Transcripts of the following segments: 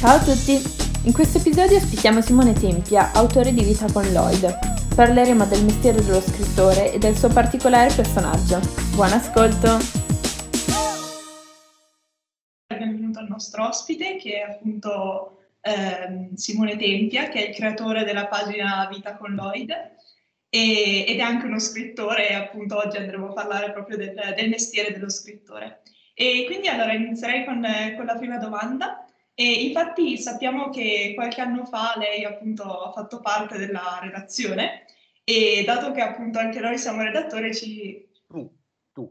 Ciao a tutti! In questo episodio ospitiamo Simone Tempia, autore di Vita con Lloyd. Parleremo del mestiere dello scrittore e del suo particolare personaggio. Buon ascolto! Benvenuto al nostro ospite che è appunto eh, Simone Tempia, che è il creatore della pagina Vita con Lloyd e, ed è anche uno scrittore e appunto oggi andremo a parlare proprio del, del mestiere dello scrittore. E quindi allora inizierei con, con la prima domanda. E infatti sappiamo che qualche anno fa lei appunto ha fatto parte della redazione e dato che appunto anche noi siamo redattori ci... Tu, tu,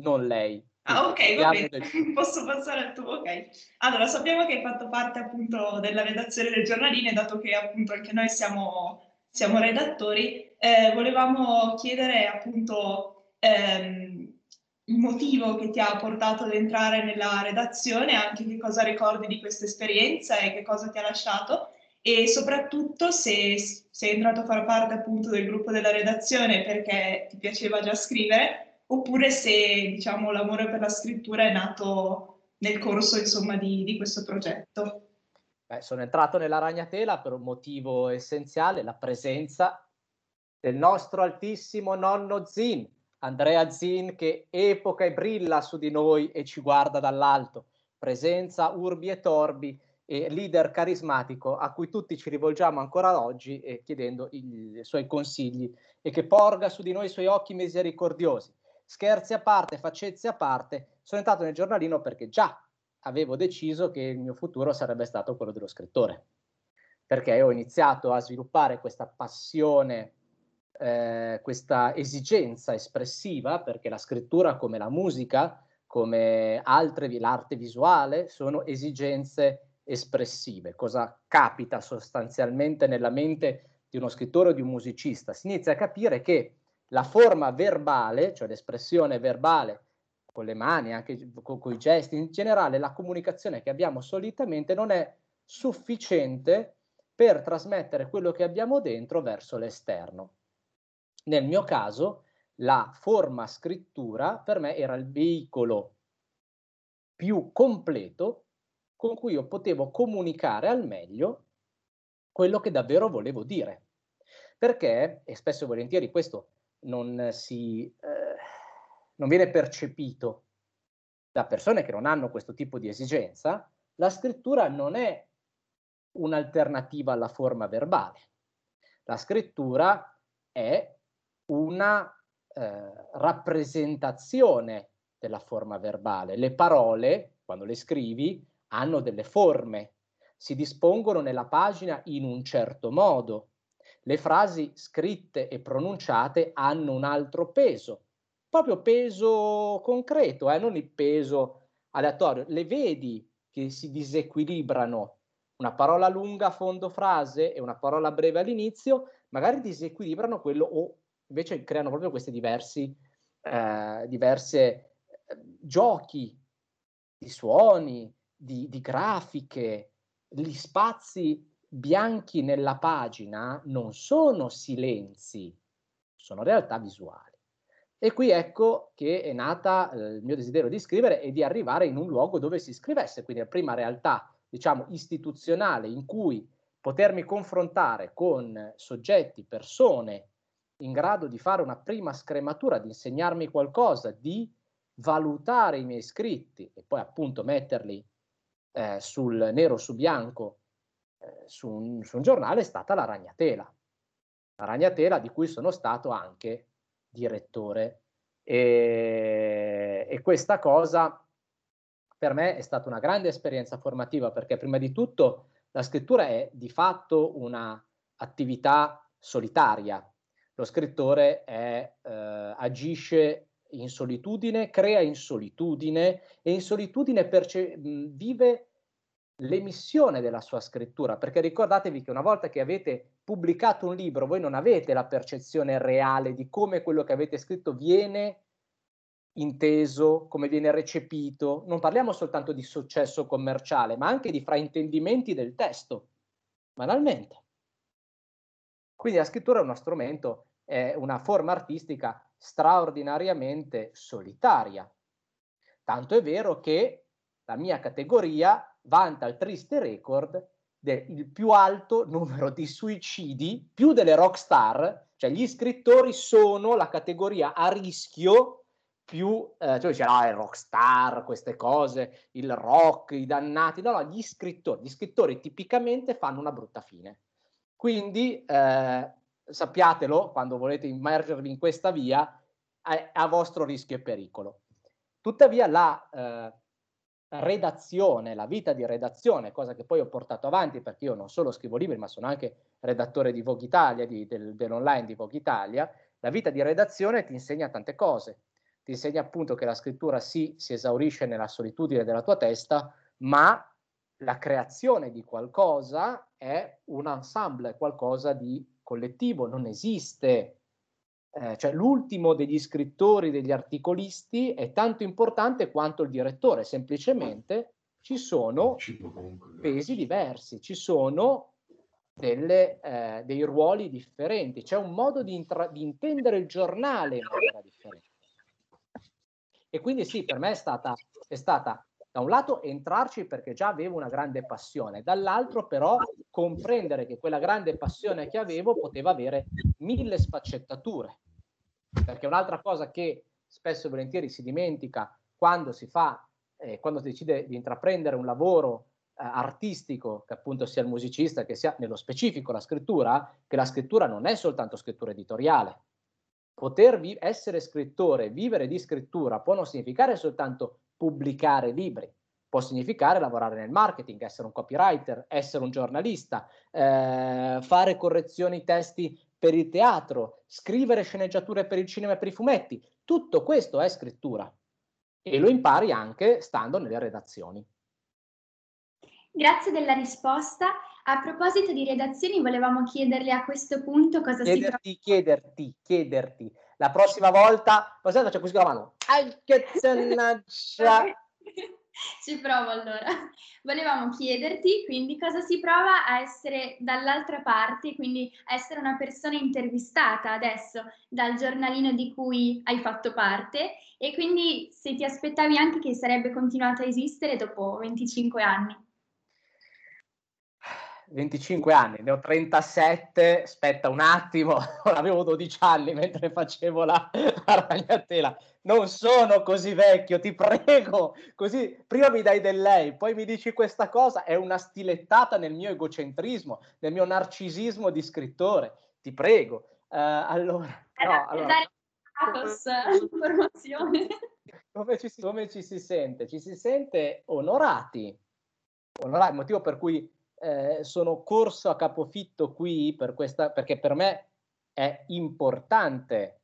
non lei. Ah ok, va bene, posso passare al tuo, ok. Allora, sappiamo che hai fatto parte appunto della redazione del giornalino e dato che appunto anche noi siamo, siamo redattori, eh, volevamo chiedere appunto ehm, il motivo che ti ha portato ad entrare nella redazione, anche che cosa ricordi di questa esperienza e che cosa ti ha lasciato e soprattutto se sei entrato a far parte appunto del gruppo della redazione perché ti piaceva già scrivere oppure se diciamo l'amore per la scrittura è nato nel corso insomma di, di questo progetto. Beh, sono entrato nella Ragnatela per un motivo essenziale, la presenza del nostro altissimo nonno Zin, Andrea Zin che epoca e brilla su di noi e ci guarda dall'alto, presenza urbi e torbi e leader carismatico a cui tutti ci rivolgiamo ancora oggi eh, chiedendo i, i suoi consigli e che porga su di noi i suoi occhi misericordiosi. Scherzi a parte, faccezze a parte, sono entrato nel giornalino perché già avevo deciso che il mio futuro sarebbe stato quello dello scrittore, perché ho iniziato a sviluppare questa passione eh, questa esigenza espressiva, perché la scrittura come la musica, come altre, l'arte visuale, sono esigenze espressive. Cosa capita sostanzialmente nella mente di uno scrittore o di un musicista? Si inizia a capire che la forma verbale, cioè l'espressione verbale con le mani, anche con, con i gesti, in generale la comunicazione che abbiamo solitamente non è sufficiente per trasmettere quello che abbiamo dentro verso l'esterno. Nel mio caso, la forma scrittura per me era il veicolo più completo con cui io potevo comunicare al meglio quello che davvero volevo dire. Perché, e spesso e volentieri questo non, si, eh, non viene percepito da persone che non hanno questo tipo di esigenza, la scrittura non è un'alternativa alla forma verbale. La scrittura è una eh, rappresentazione della forma verbale. Le parole, quando le scrivi, hanno delle forme, si dispongono nella pagina in un certo modo. Le frasi scritte e pronunciate hanno un altro peso, proprio peso concreto, eh, non il peso aleatorio. Le vedi che si disequilibrano una parola lunga a fondo frase e una parola breve all'inizio, magari disequilibrano quello o invece creano proprio questi diversi, eh, diverse eh, giochi di suoni, di, di grafiche, gli spazi bianchi nella pagina non sono silenzi, sono realtà visuali. E qui ecco che è nata eh, il mio desiderio di scrivere e di arrivare in un luogo dove si scrivesse, quindi la prima realtà, diciamo, istituzionale in cui potermi confrontare con soggetti, persone in grado di fare una prima scrematura, di insegnarmi qualcosa, di valutare i miei scritti e poi appunto metterli eh, sul nero su bianco eh, su, un, su un giornale è stata la Ragnatela. La Ragnatela di cui sono stato anche direttore. E, e questa cosa per me è stata una grande esperienza formativa perché prima di tutto la scrittura è di fatto un'attività solitaria, lo scrittore è, eh, agisce in solitudine, crea in solitudine e in solitudine perce- vive l'emissione della sua scrittura, perché ricordatevi che una volta che avete pubblicato un libro, voi non avete la percezione reale di come quello che avete scritto viene inteso, come viene recepito. Non parliamo soltanto di successo commerciale, ma anche di fraintendimenti del testo, banalmente. Quindi la scrittura è uno strumento, è una forma artistica straordinariamente solitaria. Tanto è vero che la mia categoria vanta il triste record del più alto numero di suicidi, più delle rock star, cioè gli scrittori sono la categoria a rischio più, eh, cioè dice, no, il rockstar, queste cose, il rock, i dannati, no, no, gli scrittori, gli scrittori tipicamente fanno una brutta fine. Quindi eh, sappiatelo, quando volete immergervi in questa via, è a vostro rischio e pericolo. Tuttavia la eh, redazione, la vita di redazione, cosa che poi ho portato avanti perché io non solo scrivo libri, ma sono anche redattore di Vogue Italia, di, del, dell'online di Vogue Italia, la vita di redazione ti insegna tante cose. Ti insegna appunto che la scrittura sì, si esaurisce nella solitudine della tua testa, ma la creazione di qualcosa è un ensemble, è qualcosa di collettivo, non esiste. Eh, cioè l'ultimo degli scrittori, degli articolisti è tanto importante quanto il direttore, semplicemente ci sono pesi diversi, ci sono delle, eh, dei ruoli differenti, c'è un modo di, intra- di intendere il giornale in maniera differente. E quindi sì, per me è stata, è stata da un lato entrarci perché già avevo una grande passione, dall'altro però comprendere che quella grande passione che avevo poteva avere mille sfaccettature. Perché un'altra cosa che spesso e volentieri si dimentica quando si fa, eh, quando si decide di intraprendere un lavoro eh, artistico, che appunto sia il musicista, che sia nello specifico la scrittura, che la scrittura non è soltanto scrittura editoriale. Poter vi- essere scrittore, vivere di scrittura, può non significare soltanto pubblicare libri, può significare lavorare nel marketing, essere un copywriter, essere un giornalista, eh, fare correzioni testi per il teatro, scrivere sceneggiature per il cinema e per i fumetti. Tutto questo è scrittura e lo impari anche stando nelle redazioni. Grazie della risposta. A proposito di redazioni, volevamo chiederle a questo punto cosa chiederti, si... Chiederti, chiederti, La prossima volta... Cosa c'è così con la mano? Ci provo allora. Volevamo chiederti quindi cosa si prova a essere dall'altra parte, quindi essere una persona intervistata adesso dal giornalino di cui hai fatto parte e quindi se ti aspettavi anche che sarebbe continuato a esistere dopo 25 anni. 25 anni, ne ho 37, aspetta un attimo, avevo 12 anni mentre facevo la, la ragnatela, non sono così vecchio, ti prego, così prima mi dai del lei, poi mi dici questa cosa, è una stilettata nel mio egocentrismo, nel mio narcisismo di scrittore, ti prego. Uh, allora, no, allora. informazione. Come ci, come ci si sente? Ci si sente onorati, onorati, motivo per cui eh, sono corso a capofitto qui per questa, perché per me è importante.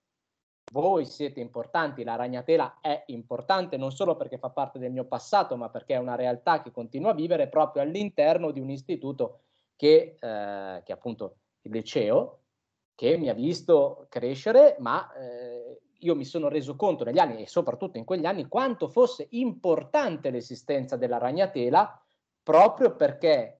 Voi siete importanti, la ragnatela è importante non solo perché fa parte del mio passato, ma perché è una realtà che continua a vivere proprio all'interno di un istituto che, eh, che appunto il liceo, che mi ha visto crescere, ma eh, io mi sono reso conto negli anni e soprattutto in quegli anni quanto fosse importante l'esistenza della ragnatela proprio perché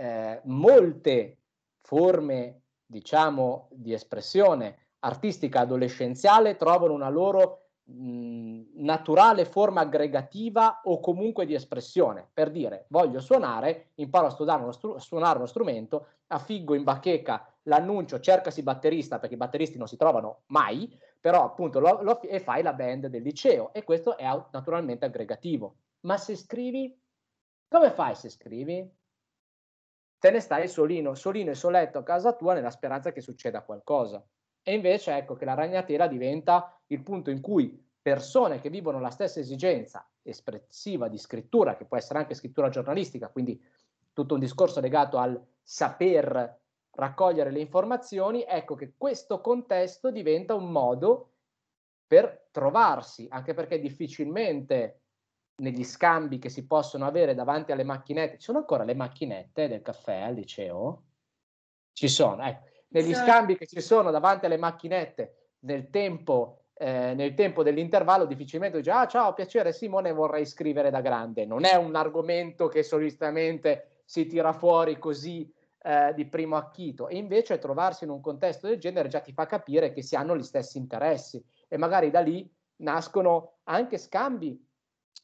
eh, molte forme, diciamo, di espressione artistica adolescenziale trovano una loro naturale forma aggregativa o comunque di espressione. Per dire, voglio suonare, imparo a studiare uno stru- suonare uno strumento, affiggo in bacheca l'annuncio, cercasi batterista, perché i batteristi non si trovano mai, però appunto lo, lo, e fai la band del liceo e questo è naturalmente aggregativo. Ma se scrivi, come fai se scrivi? Te ne stai solino, solino e soletto a casa tua nella speranza che succeda qualcosa. E invece ecco che la ragnatela diventa il punto in cui persone che vivono la stessa esigenza espressiva di scrittura, che può essere anche scrittura giornalistica, quindi tutto un discorso legato al saper raccogliere le informazioni, ecco che questo contesto diventa un modo per trovarsi, anche perché difficilmente negli scambi che si possono avere davanti alle macchinette, ci sono ancora le macchinette del caffè al liceo? Ci sono, ecco. Negli sì. scambi che ci sono davanti alle macchinette nel tempo, eh, nel tempo dell'intervallo, difficilmente dice, ah ciao, piacere Simone, vorrei scrivere da grande. Non è un argomento che solitamente si tira fuori così eh, di primo acchito e invece trovarsi in un contesto del genere già ti fa capire che si hanno gli stessi interessi e magari da lì nascono anche scambi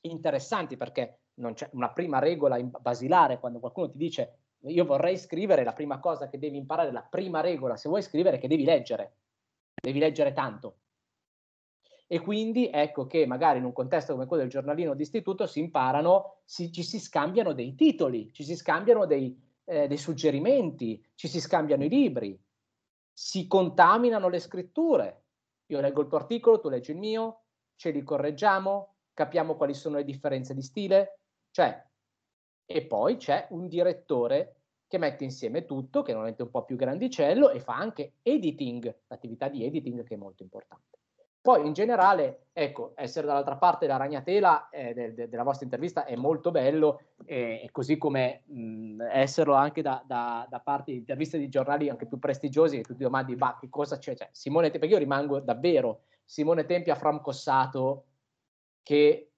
interessanti perché non c'è una prima regola basilare quando qualcuno ti dice io vorrei scrivere, la prima cosa che devi imparare, la prima regola se vuoi scrivere è che devi leggere, devi leggere tanto. E quindi ecco che magari in un contesto come quello del giornalino d'istituto si imparano, si, ci si scambiano dei titoli, ci si scambiano dei, eh, dei suggerimenti, ci si scambiano i libri, si contaminano le scritture. Io leggo il tuo articolo, tu leggi il mio, ce li correggiamo, capiamo quali sono le differenze di stile, cioè, e poi c'è un direttore che mette insieme tutto, che normalmente è un po' più grandicello, e fa anche editing, l'attività di editing che è molto importante. Poi in generale, ecco, essere dall'altra parte della ragnatela eh, de, de, della vostra intervista è molto bello, eh, così come mh, esserlo anche da, da, da, parte di interviste di giornali anche più prestigiosi, che tu ti domandi, ma che cosa c'è? Cioè, Simone Tempia, io rimango davvero Simone Tempia framcossato che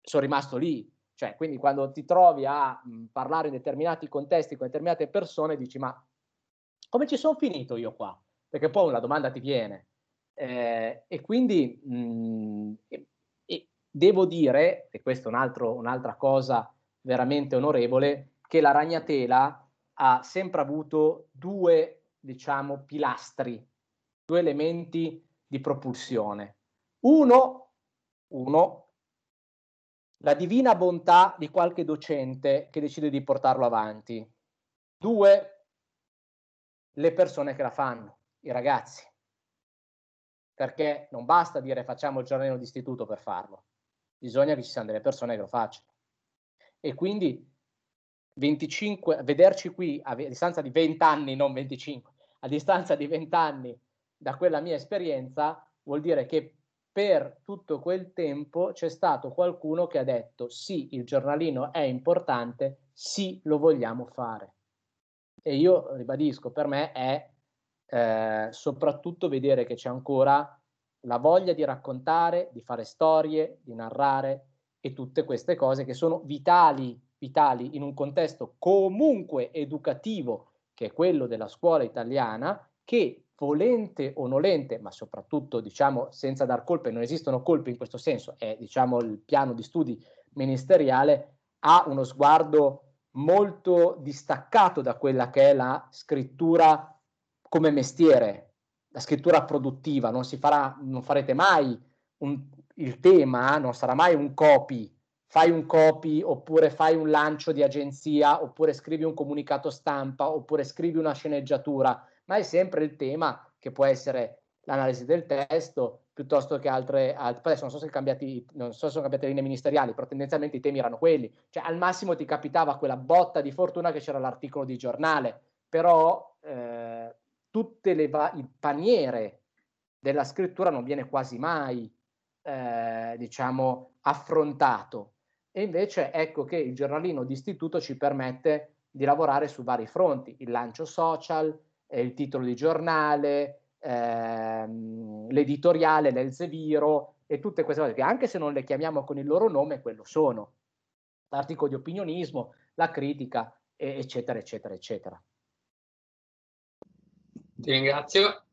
sono rimasto lì. Cioè, quindi quando ti trovi a mh, parlare in determinati contesti con determinate persone, dici, ma come ci sono finito io qua? Perché poi una domanda ti viene eh, e quindi mh, e, e devo dire, e questa è un altro, un'altra cosa veramente onorevole, che la ragnatela ha sempre avuto due, diciamo, pilastri, due elementi di propulsione. Uno, uno, la divina bontà di qualche docente che decide di portarlo avanti. Due, le persone che la fanno, i ragazzi perché non basta dire facciamo il giornalino d'istituto per farlo, bisogna che ci siano delle persone che lo facciano. E quindi 25, vederci qui a, distanza di 20 anni, non 25, a distanza di 20 anni da quella mia esperienza, vuol dire che per tutto quel tempo c'è stato qualcuno che ha detto sì, il giornalino è importante, sì, lo vogliamo fare. E io ribadisco, per me è eh, soprattutto vedere che c'è ancora la voglia di raccontare, di fare storie, di narrare e tutte queste cose che sono vitali, vitali in un contesto comunque educativo che è quello della scuola italiana che volente o nolente, ma soprattutto diciamo senza dar colpe, non esistono colpe in questo senso, è diciamo il piano di studi ministeriale ha uno sguardo molto distaccato da quella che è la scrittura come mestiere, la scrittura produttiva, non, si farà, non farete mai un, il tema, non sarà mai un copy, fai un copy oppure fai un lancio di agenzia oppure scrivi un comunicato stampa oppure scrivi una sceneggiatura, ma è sempre il tema che può essere l'analisi del testo piuttosto che altre, altre adesso non so se cambiati, non so se sono cambiate linee ministeriali, però tendenzialmente i temi erano quelli, cioè al massimo ti capitava quella botta di fortuna che c'era l'articolo di giornale, però eh, tutte le va- paniere della scrittura non viene quasi mai, eh, diciamo, affrontato. E invece ecco che il giornalino d'istituto ci permette di lavorare su vari fronti, il lancio social, eh, il titolo di giornale, ehm, l'editoriale, l'Elzeviro e tutte queste cose che anche se non le chiamiamo con il loro nome, quello sono. L'articolo di opinionismo, la critica, eccetera, eccetera, eccetera. Ti ringrazio.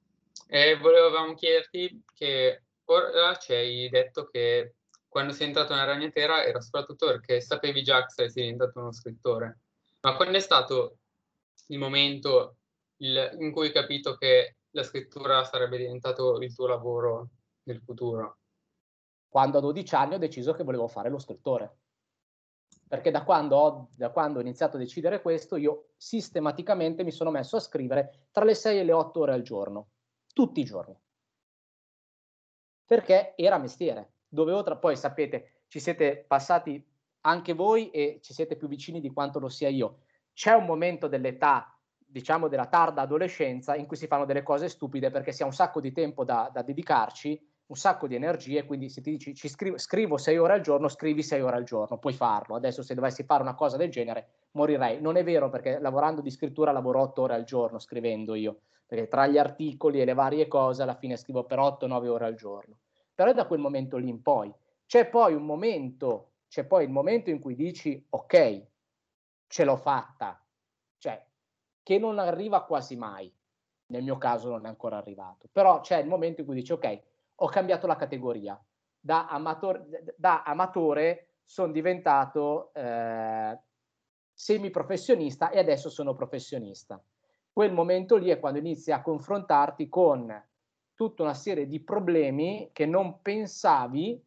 E volevamo chiederti che ora ci hai detto che quando sei entrato nella ragnatela era soprattutto perché sapevi già che saresti diventato uno scrittore. Ma quando è stato il momento il, in cui hai capito che la scrittura sarebbe diventato il tuo lavoro nel futuro? Quando a 12 anni ho deciso che volevo fare lo scrittore perché da quando, ho, da quando ho iniziato a decidere questo, io sistematicamente mi sono messo a scrivere tra le 6 e le 8 ore al giorno, tutti i giorni. Perché era mestiere. Dovevo tra poi sapete, ci siete passati anche voi e ci siete più vicini di quanto lo sia io. C'è un momento dell'età, diciamo della tarda adolescenza, in cui si fanno delle cose stupide perché si ha un sacco di tempo da, da dedicarci un sacco di energie, quindi se ti dici ci scrivo, scrivo sei ore al giorno, scrivi sei ore al giorno, puoi farlo. Adesso se dovessi fare una cosa del genere morirei. Non è vero perché lavorando di scrittura lavoro otto ore al giorno scrivendo io, perché tra gli articoli e le varie cose alla fine scrivo per 8-9 ore al giorno. Però è da quel momento lì in poi. C'è poi un momento, c'è poi il momento in cui dici ok, ce l'ho fatta, cioè che non arriva quasi mai. Nel mio caso non è ancora arrivato, però c'è il momento in cui dici ok, ho cambiato la categoria. Da, amator- da amatore sono diventato eh, semiprofessionista e adesso sono professionista. Quel momento lì è quando inizi a confrontarti con tutta una serie di problemi che non pensavi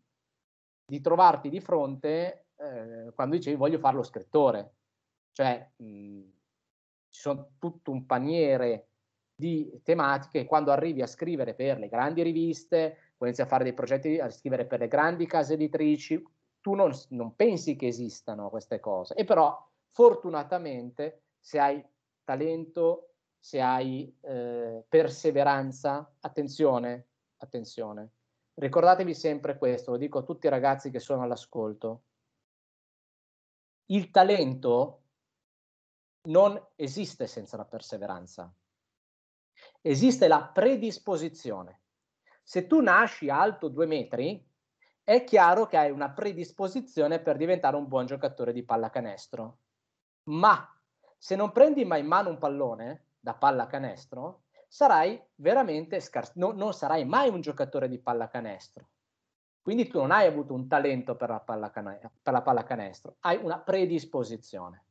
di trovarti di fronte eh, quando dicevi voglio fare lo scrittore. Cioè, mh, ci sono tutto un paniere di tematiche quando arrivi a scrivere per le grandi riviste, quando inizi a fare dei progetti, a scrivere per le grandi case editrici, tu non, non pensi che esistano queste cose. E però, fortunatamente, se hai talento, se hai eh, perseveranza, attenzione, attenzione. Ricordatevi sempre questo, lo dico a tutti i ragazzi che sono all'ascolto. Il talento non esiste senza la perseveranza. Esiste la predisposizione. Se tu nasci alto due metri, è chiaro che hai una predisposizione per diventare un buon giocatore di pallacanestro. Ma se non prendi mai in mano un pallone da pallacanestro, sarai veramente scarso, no, non sarai mai un giocatore di pallacanestro. Quindi tu non hai avuto un talento per la, per la pallacanestro, hai una predisposizione.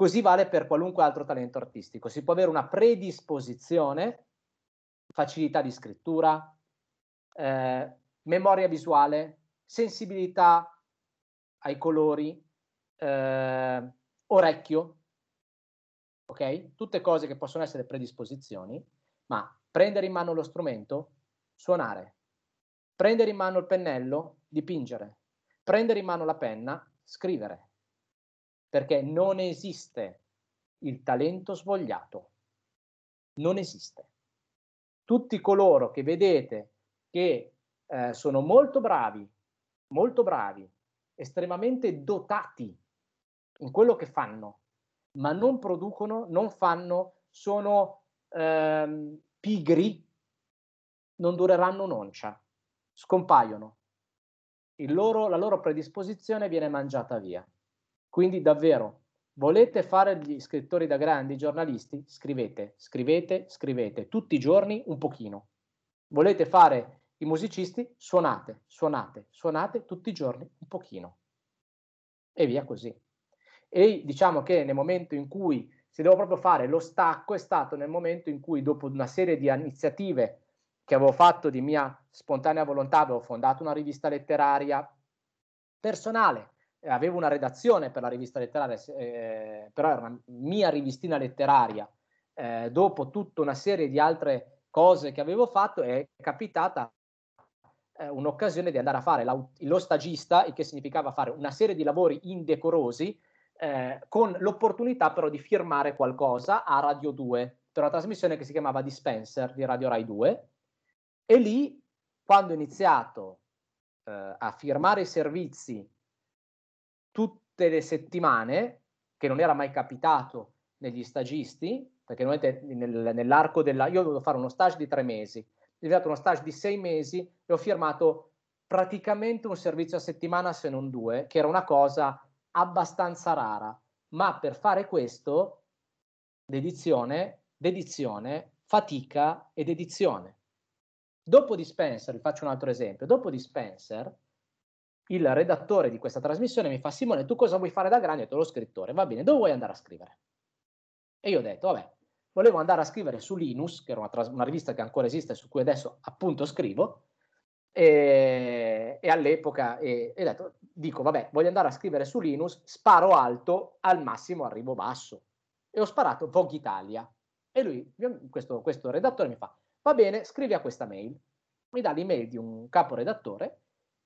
Così vale per qualunque altro talento artistico. Si può avere una predisposizione, facilità di scrittura, eh, memoria visuale, sensibilità ai colori, eh, orecchio, ok? Tutte cose che possono essere predisposizioni, ma prendere in mano lo strumento, suonare, prendere in mano il pennello, dipingere, prendere in mano la penna, scrivere, perché non esiste il talento svogliato, non esiste. Tutti coloro che vedete che eh, sono molto bravi, molto bravi, estremamente dotati in quello che fanno, ma non producono, non fanno, sono ehm, pigri, non dureranno un'oncia, scompaiono. Loro, la loro predisposizione viene mangiata via. Quindi davvero, volete fare gli scrittori da grandi, giornalisti? Scrivete, scrivete, scrivete, tutti i giorni un pochino. Volete fare i musicisti? Suonate, suonate, suonate tutti i giorni un pochino. E via così. E diciamo che nel momento in cui si devo proprio fare lo stacco è stato nel momento in cui dopo una serie di iniziative che avevo fatto di mia spontanea volontà, avevo fondato una rivista letteraria personale, avevo una redazione per la rivista letteraria, eh, però era una mia rivistina letteraria. Eh, dopo tutta una serie di altre cose che avevo fatto è capitata eh, un'occasione di andare a fare lo stagista, il che significava fare una serie di lavori indecorosi eh, con l'opportunità però di firmare qualcosa a Radio 2 per una trasmissione che si chiamava Dispenser di Radio Rai 2 e lì quando ho iniziato eh, a firmare i servizi tutte le settimane, che non era mai capitato negli stagisti, perché nel, nell'arco della... Io dovevo fare uno stage di tre mesi, è diventato uno stage di sei mesi e ho firmato praticamente un servizio a settimana se non due, che era una cosa abbastanza rara, ma per fare questo, dedizione, dedizione, fatica ed edizione. Dopo di Spencer, vi faccio un altro esempio, dopo di Spencer, il redattore di questa trasmissione mi fa Simone, tu cosa vuoi fare da grande? Ho detto lo scrittore, va bene, dove vuoi andare a scrivere? E io ho detto, vabbè, volevo andare a scrivere su Linus, che era una, una rivista che ancora esiste, su cui adesso appunto scrivo, e, e all'epoca e, e detto, dico, vabbè, voglio andare a scrivere su Linus, sparo alto, al massimo arrivo basso. E ho sparato Vogue Italia. E lui, questo, questo redattore, mi fa, va bene, scrivi a questa mail. Mi dà l'email di un caporedattore,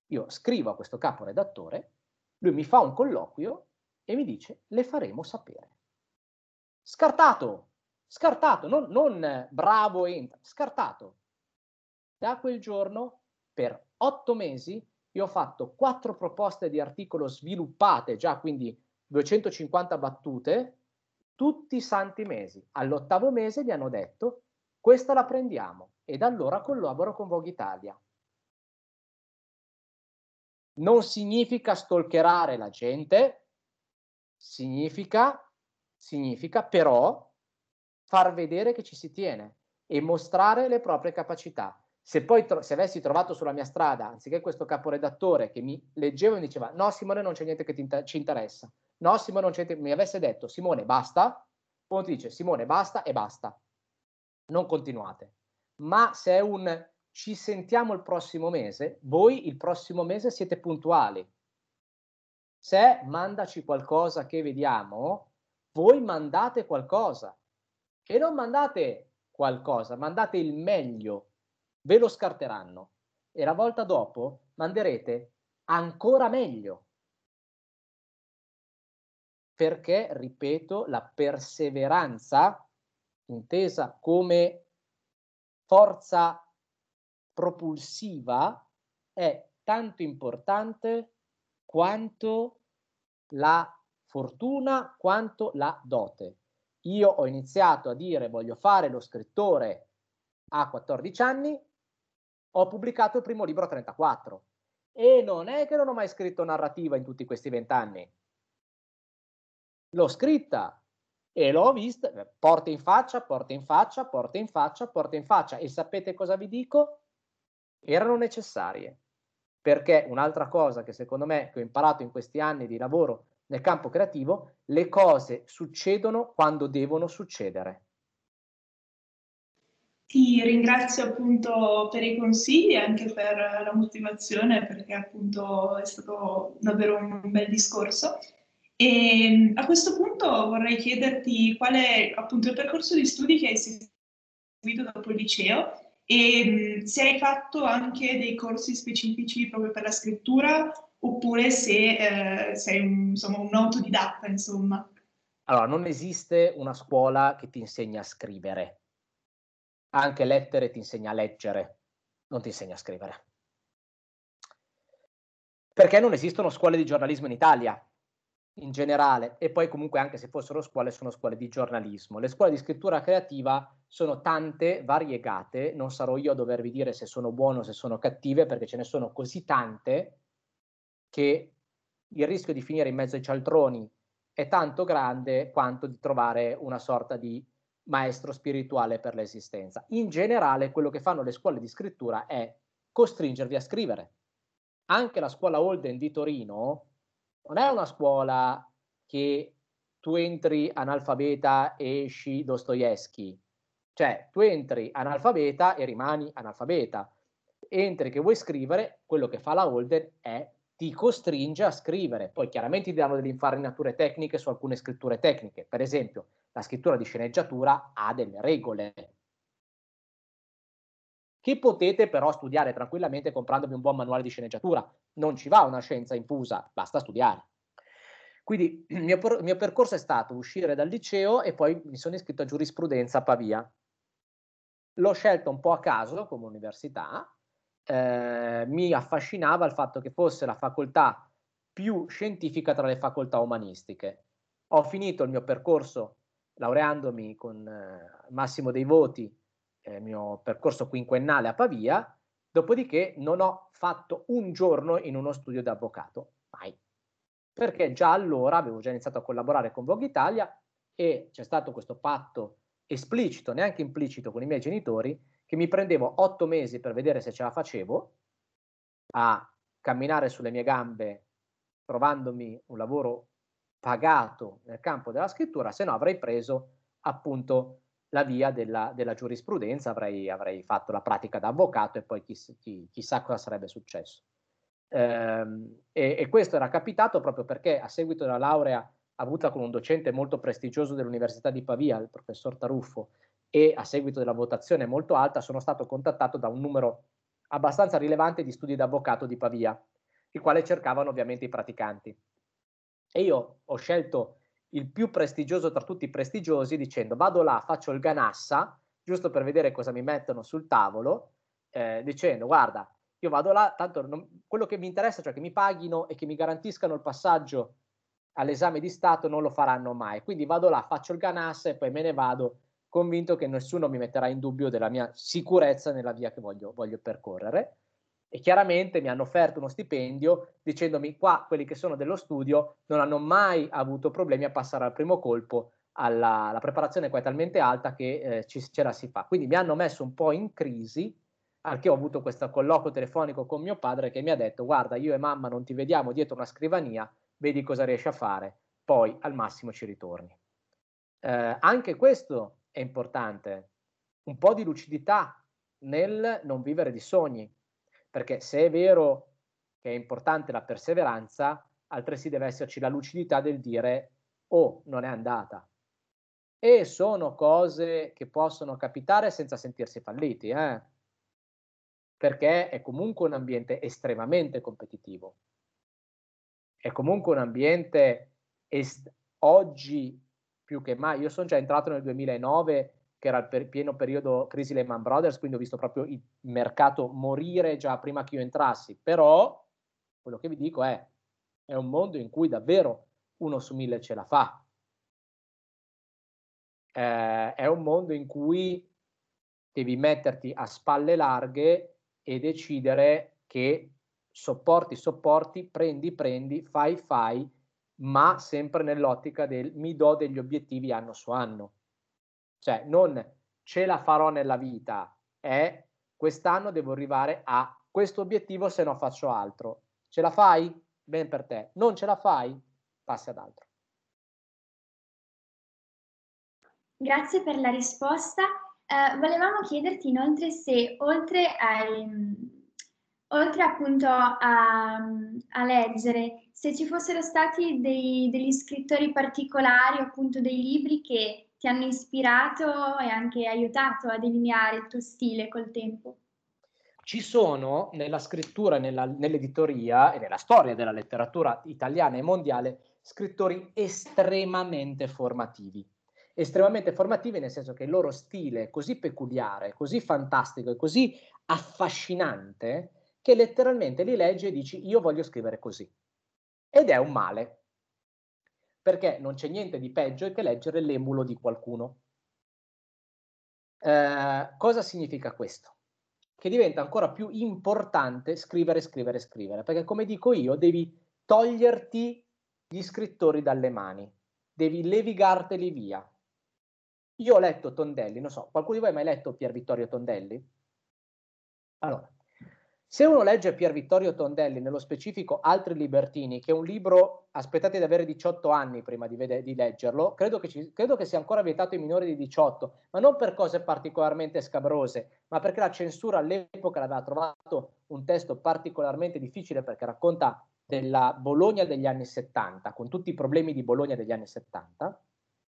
io scrivo a questo caporedattore, lui mi fa un colloquio e mi dice, le faremo sapere. Scartato, scartato, non, non bravo, entra, scartato. Da quel giorno per otto mesi io ho fatto quattro proposte di articolo sviluppate, già quindi 250 battute, tutti i santi mesi. All'ottavo mese gli hanno detto, questa la prendiamo e da allora collaboro con Vogue Italia. Non significa stalkerare la gente, significa, significa però far vedere che ci si tiene e mostrare le proprie capacità. Se poi tro- se avessi trovato sulla mia strada, anziché questo caporedattore che mi leggeva e mi diceva no Simone non c'è niente che inter- ci interessa, no Simone non c'è niente, mi avesse detto Simone basta, uno ti dice Simone basta e basta, non continuate. Ma se è un ci sentiamo il prossimo mese, voi il prossimo mese siete puntuali. Se mandaci qualcosa che vediamo, voi mandate qualcosa e non mandate qualcosa, mandate il meglio ve lo scarteranno e la volta dopo manderete ancora meglio. Perché, ripeto, la perseveranza, intesa come forza propulsiva, è tanto importante quanto la fortuna, quanto la dote. Io ho iniziato a dire voglio fare lo scrittore a 14 anni, ho pubblicato il primo libro a 34 e non è che non ho mai scritto narrativa in tutti questi vent'anni. L'ho scritta e l'ho vista, porte in faccia, porte in faccia, porte in faccia, porte in faccia. E sapete cosa vi dico? Erano necessarie. Perché un'altra cosa che secondo me che ho imparato in questi anni di lavoro nel campo creativo, le cose succedono quando devono succedere. Ti ringrazio appunto per i consigli e anche per la motivazione perché appunto è stato davvero un bel discorso. E a questo punto vorrei chiederti qual è appunto il percorso di studi che hai seguito dopo il liceo e se hai fatto anche dei corsi specifici proprio per la scrittura oppure se eh, sei un, insomma, un autodidatta, insomma. Allora, non esiste una scuola che ti insegna a scrivere anche lettere ti insegna a leggere, non ti insegna a scrivere. Perché non esistono scuole di giornalismo in Italia, in generale, e poi comunque anche se fossero scuole, sono scuole di giornalismo. Le scuole di scrittura creativa sono tante, variegate, non sarò io a dovervi dire se sono buone o se sono cattive, perché ce ne sono così tante che il rischio di finire in mezzo ai cialtroni è tanto grande quanto di trovare una sorta di maestro spirituale per l'esistenza. In generale, quello che fanno le scuole di scrittura è costringervi a scrivere. Anche la scuola Holden di Torino non è una scuola che tu entri analfabeta e esci Dostoevsky. Cioè, tu entri analfabeta e rimani analfabeta. Entri che vuoi scrivere, quello che fa la Holden è ti costringe a scrivere. Poi chiaramente ti danno delle infarinature tecniche su alcune scritture tecniche. Per esempio, la scrittura di sceneggiatura ha delle regole che potete però studiare tranquillamente comprandovi un buon manuale di sceneggiatura. Non ci va una scienza infusa, basta studiare. Quindi il mio, il mio percorso è stato uscire dal liceo e poi mi sono iscritto a giurisprudenza a Pavia. L'ho scelto un po' a caso come università, eh, mi affascinava il fatto che fosse la facoltà più scientifica tra le facoltà umanistiche. Ho finito il mio percorso laureandomi con eh, massimo dei voti, eh, il mio percorso quinquennale a Pavia, dopodiché non ho fatto un giorno in uno studio di avvocato, mai. Perché già allora avevo già iniziato a collaborare con Vogue Italia e c'è stato questo patto esplicito, neanche implicito con i miei genitori, che mi prendevo otto mesi per vedere se ce la facevo a camminare sulle mie gambe trovandomi un lavoro pagato nel campo della scrittura, se no avrei preso appunto la via della, della giurisprudenza, avrei, avrei, fatto la pratica da avvocato e poi chiss, chi, chissà cosa sarebbe successo. Ehm, e, e, questo era capitato proprio perché a seguito della laurea avuta con un docente molto prestigioso dell'Università di Pavia, il professor Taruffo, e a seguito della votazione molto alta sono stato contattato da un numero abbastanza rilevante di studi d'avvocato di Pavia, i quali cercavano ovviamente i praticanti. E io ho scelto il più prestigioso tra tutti i prestigiosi dicendo vado là, faccio il ganassa, giusto per vedere cosa mi mettono sul tavolo, eh, dicendo guarda, io vado là, tanto non, quello che mi interessa, cioè che mi paghino e che mi garantiscano il passaggio all'esame di Stato, non lo faranno mai. Quindi vado là, faccio il ganassa e poi me ne vado convinto che nessuno mi metterà in dubbio della mia sicurezza nella via che voglio, voglio percorrere e chiaramente mi hanno offerto uno stipendio dicendomi qua quelli che sono dello studio non hanno mai avuto problemi a passare al primo colpo alla, preparazione qua è talmente alta che eh, ci, ce la si fa. Quindi mi hanno messo un po' in crisi Al ho avuto questo colloquio telefonico con mio padre che mi ha detto guarda io e mamma non ti vediamo dietro una scrivania, vedi cosa riesci a fare, poi al massimo ci ritorni. Eh, anche questo è importante, un po' di lucidità nel non vivere di sogni, perché se è vero che è importante la perseveranza, altresì deve esserci la lucidità del dire oh, non è andata. E sono cose che possono capitare senza sentirsi falliti, eh? perché è comunque un ambiente estremamente competitivo. È comunque un ambiente est- oggi più che mai. Io sono già entrato nel 2009 che era il per- pieno periodo crisi Lehman Brothers, quindi ho visto proprio il mercato morire già prima che io entrassi, però quello che vi dico è è un mondo in cui davvero uno su mille ce la fa. Eh, è un mondo in cui devi metterti a spalle larghe e decidere che sopporti, sopporti, prendi, prendi, fai, fai, ma sempre nell'ottica del mi do degli obiettivi anno su anno. Cioè, non ce la farò nella vita, è quest'anno devo arrivare a questo obiettivo se no faccio altro. Ce la fai? Ben per te. Non ce la fai? Passi ad altro. Grazie per la risposta. Eh, volevamo chiederti inoltre se oltre, ai, oltre appunto a, a, leggere, se ci fossero stati dei, degli scrittori particolari, appunto dei libri che ti hanno ispirato e anche aiutato a delineare il tuo stile col tempo. Ci sono nella scrittura, nella, nell'editoria e nella storia della letteratura italiana e mondiale scrittori estremamente formativi estremamente formativi nel senso che il loro stile è così peculiare, così fantastico e così affascinante che letteralmente li leggi e dici io voglio scrivere così. Ed è un male, perché non c'è niente di peggio che leggere l'emulo di qualcuno. Eh, cosa significa questo? Che diventa ancora più importante scrivere, scrivere, scrivere, perché come dico io, devi toglierti gli scrittori dalle mani, devi levigarteli via, io ho letto Tondelli, non so, qualcuno di voi ha mai letto Pier Vittorio Tondelli? Allora, se uno legge Pier Vittorio Tondelli, nello specifico Altri Libertini, che è un libro, aspettate di avere 18 anni prima di, vede- di leggerlo, credo che, ci, credo che, sia ancora vietato ai minori di 18, ma non per cose particolarmente scabrose, ma perché la censura all'epoca l'aveva trovato un testo particolarmente difficile perché racconta della Bologna degli anni 70, con tutti i problemi di Bologna degli anni 70.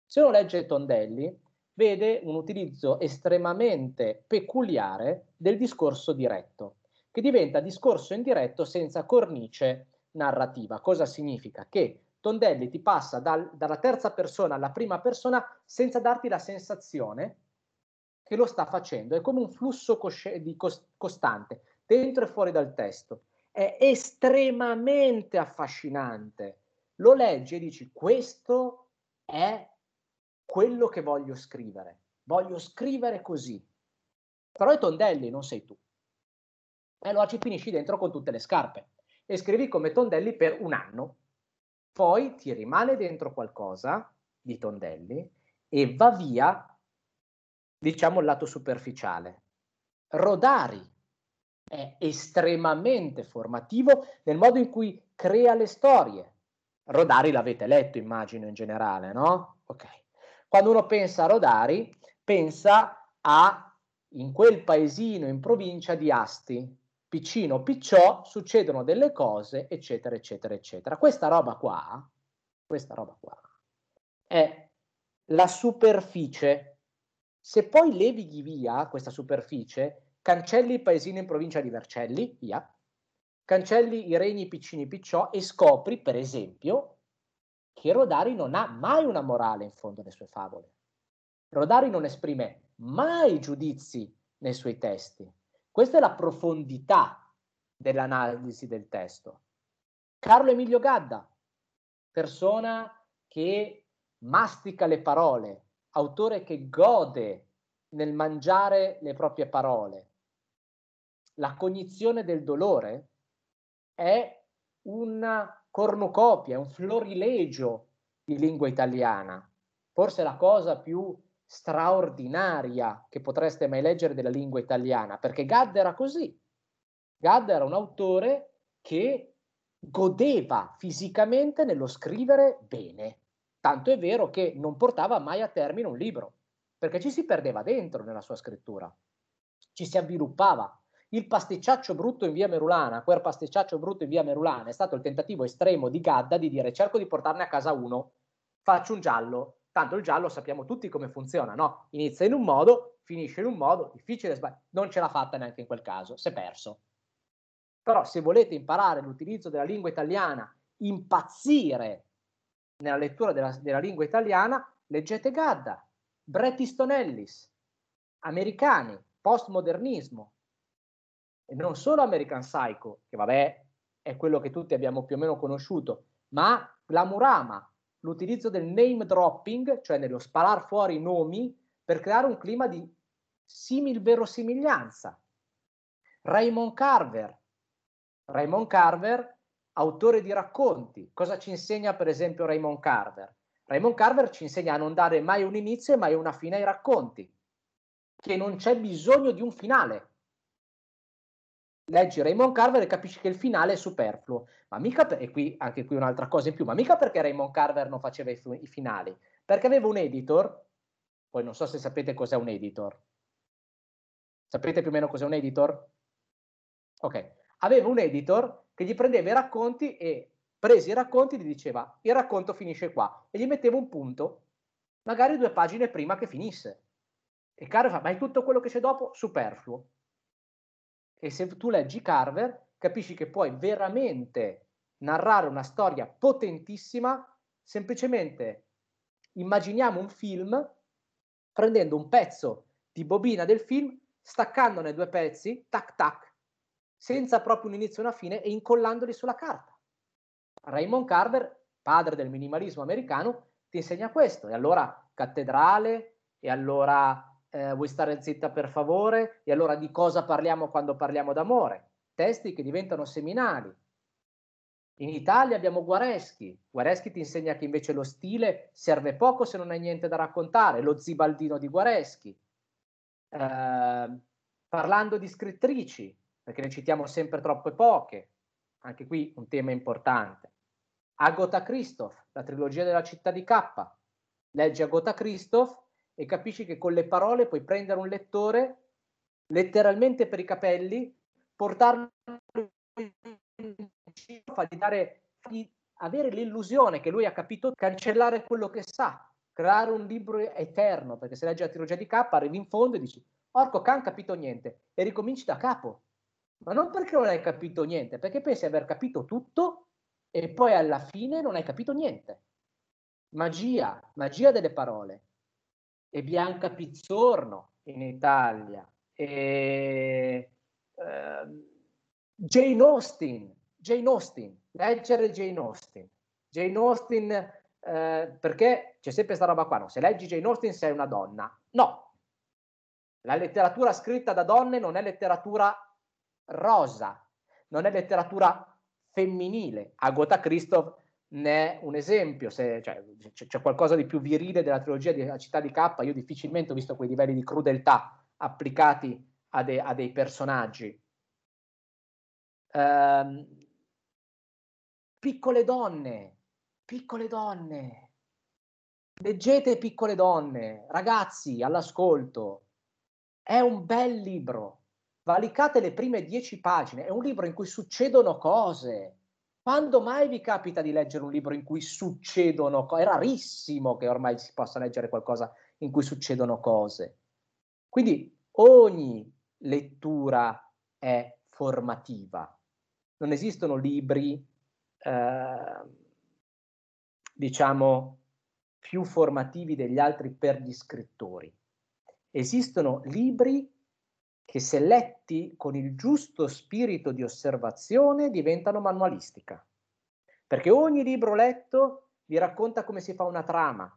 Se uno legge Tondelli, vede un utilizzo estremamente peculiare del discorso diretto, che diventa discorso indiretto senza cornice narrativa. Cosa significa? Che Tondelli ti passa dal, dalla terza persona alla prima persona senza darti la sensazione che lo sta facendo. È come un flusso di cost- costante, dentro e fuori dal testo. È estremamente affascinante. Lo leggi e dici, questo è quello che voglio scrivere. Voglio scrivere così. Però è Tondelli, non sei tu. E allora ci finisci dentro con tutte le scarpe. E scrivi come Tondelli per un anno. Poi ti rimane dentro qualcosa di Tondelli e va via, diciamo, il lato superficiale. Rodari è estremamente formativo nel modo in cui crea le storie. Rodari l'avete letto, immagino, in generale, no? Ok. Quando uno pensa a Rodari, pensa a in quel paesino in provincia di Asti, piccino picciò, succedono delle cose, eccetera, eccetera, eccetera. Questa roba qua, questa roba qua, è la superficie. Se poi levighi via questa superficie, cancelli il paesino in provincia di Vercelli, via, cancelli i regni piccini picciò e scopri, per esempio, che Rodari non ha mai una morale in fondo alle sue favole. Rodari non esprime mai giudizi nei suoi testi. Questa è la profondità dell'analisi del testo. Carlo Emilio Gadda, persona che mastica le parole, autore che gode nel mangiare le proprie parole. La cognizione del dolore è una cornucopia, un florilegio di lingua italiana. Forse la cosa più straordinaria che potreste mai leggere della lingua italiana, perché Gadd era così. Gadd era un autore che godeva fisicamente nello scrivere bene, tanto è vero che non portava mai a termine un libro, perché ci si perdeva dentro nella sua scrittura, ci si avviluppava. Il pasticciaccio brutto in via Merulana, quel pasticciaccio brutto in via Merulana è stato il tentativo estremo di Gadda di dire cerco di portarne a casa uno, faccio un giallo, tanto il giallo sappiamo tutti come funziona, no? Inizia in un modo, finisce in un modo, difficile, sbagliare, non ce l'ha fatta neanche in quel caso, si è perso. Però se volete imparare l'utilizzo della lingua italiana, impazzire nella lettura della, della lingua italiana, leggete Gadda, Bret Easton Ellis, americani, postmodernismo, e non solo American Psycho, che vabbè è quello che tutti abbiamo più o meno conosciuto, ma Glamurama, l'utilizzo del name dropping, cioè nello sparar fuori i nomi per creare un clima di simil verosimiglianza. Raymond Carver, Raymond Carver, autore di racconti. Cosa ci insegna per esempio Raymond Carver? Raymond Carver ci insegna a non dare mai un inizio e mai una fine ai racconti, che non c'è bisogno di un finale. Leggi Raymond Carver e capisci che il finale è superfluo. Ma mica per, e qui anche qui un'altra cosa in più, ma mica perché Raymond Carver non faceva i, i finali, perché aveva un editor, poi non so se sapete cos'è un editor. Sapete più o meno cos'è un editor? Ok, aveva un editor che gli prendeva i racconti e presi i racconti gli diceva il racconto finisce qua e gli metteva un punto, magari due pagine prima che finisse. E Carver fa, ma è tutto quello che c'è dopo? Superfluo. E se tu leggi Carver, capisci che puoi veramente narrare una storia potentissima semplicemente immaginiamo un film prendendo un pezzo di bobina del film, staccandone due pezzi, tac tac, senza proprio un inizio e una fine e incollandoli sulla carta. Raymond Carver, padre del minimalismo americano, ti insegna questo. E allora cattedrale, e allora eh, vuoi stare zitta per favore? E allora di cosa parliamo quando parliamo d'amore? Testi che diventano seminali. In Italia abbiamo Guareschi. Guareschi ti insegna che invece lo stile serve poco se non hai niente da raccontare. Lo zibaldino di Guareschi. Eh, parlando di scrittrici, perché ne citiamo sempre troppe poche, anche qui un tema importante. Agota Christoph, la trilogia della città di K. Leggi Agota Christoph e capisci che con le parole puoi prendere un lettore letteralmente per i capelli, portarlo in giro, fargli dare, fargli avere l'illusione che lui ha capito, cancellare quello che sa, creare un libro eterno, perché se leggi la trilogia di K arrivi in fondo e dici, orco can capito niente, e ricominci da capo. Ma non perché non hai capito niente, perché pensi di aver capito tutto e poi alla fine non hai capito niente. Magia, magia delle parole e Bianca Pizzorno in Italia, e, uh, Jane Austen, Jane Austen, leggere Jane Austen. Jane Austen, uh, perché c'è sempre questa roba qua, no? se leggi Jane Austen sei una donna. No, la letteratura scritta da donne non è letteratura rosa, non è letteratura femminile. Agota Christoph ne è un esempio, se cioè, c'è qualcosa di più virile della trilogia di La città di K, io difficilmente ho visto quei livelli di crudeltà applicati a, de, a dei personaggi. Um, piccole donne, piccole donne, leggete piccole donne, ragazzi all'ascolto, è un bel libro, valicate le prime dieci pagine, è un libro in cui succedono cose, quando mai vi capita di leggere un libro in cui succedono cose? È rarissimo che ormai si possa leggere qualcosa in cui succedono cose. Quindi ogni lettura è formativa. Non esistono libri, eh, diciamo, più formativi degli altri per gli scrittori. Esistono libri che se letti con il giusto spirito di osservazione diventano manualistica. Perché ogni libro letto vi racconta come si fa una trama,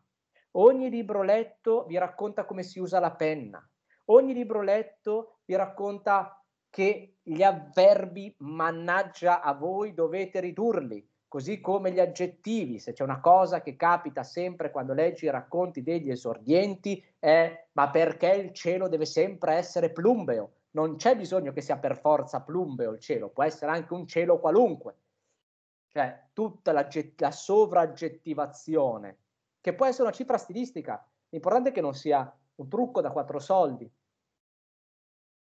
ogni libro letto vi racconta come si usa la penna, ogni libro letto vi racconta che gli avverbi, mannaggia a voi, dovete ridurli, così come gli aggettivi, se c'è una cosa che capita sempre quando leggi i racconti degli esordienti è ma perché il cielo deve sempre essere plumbeo? Non c'è bisogno che sia per forza plumbeo il cielo, può essere anche un cielo qualunque. Cioè, tutta la, la sovraggettivazione, che può essere una cifra stilistica, l'importante è che non sia un trucco da quattro soldi.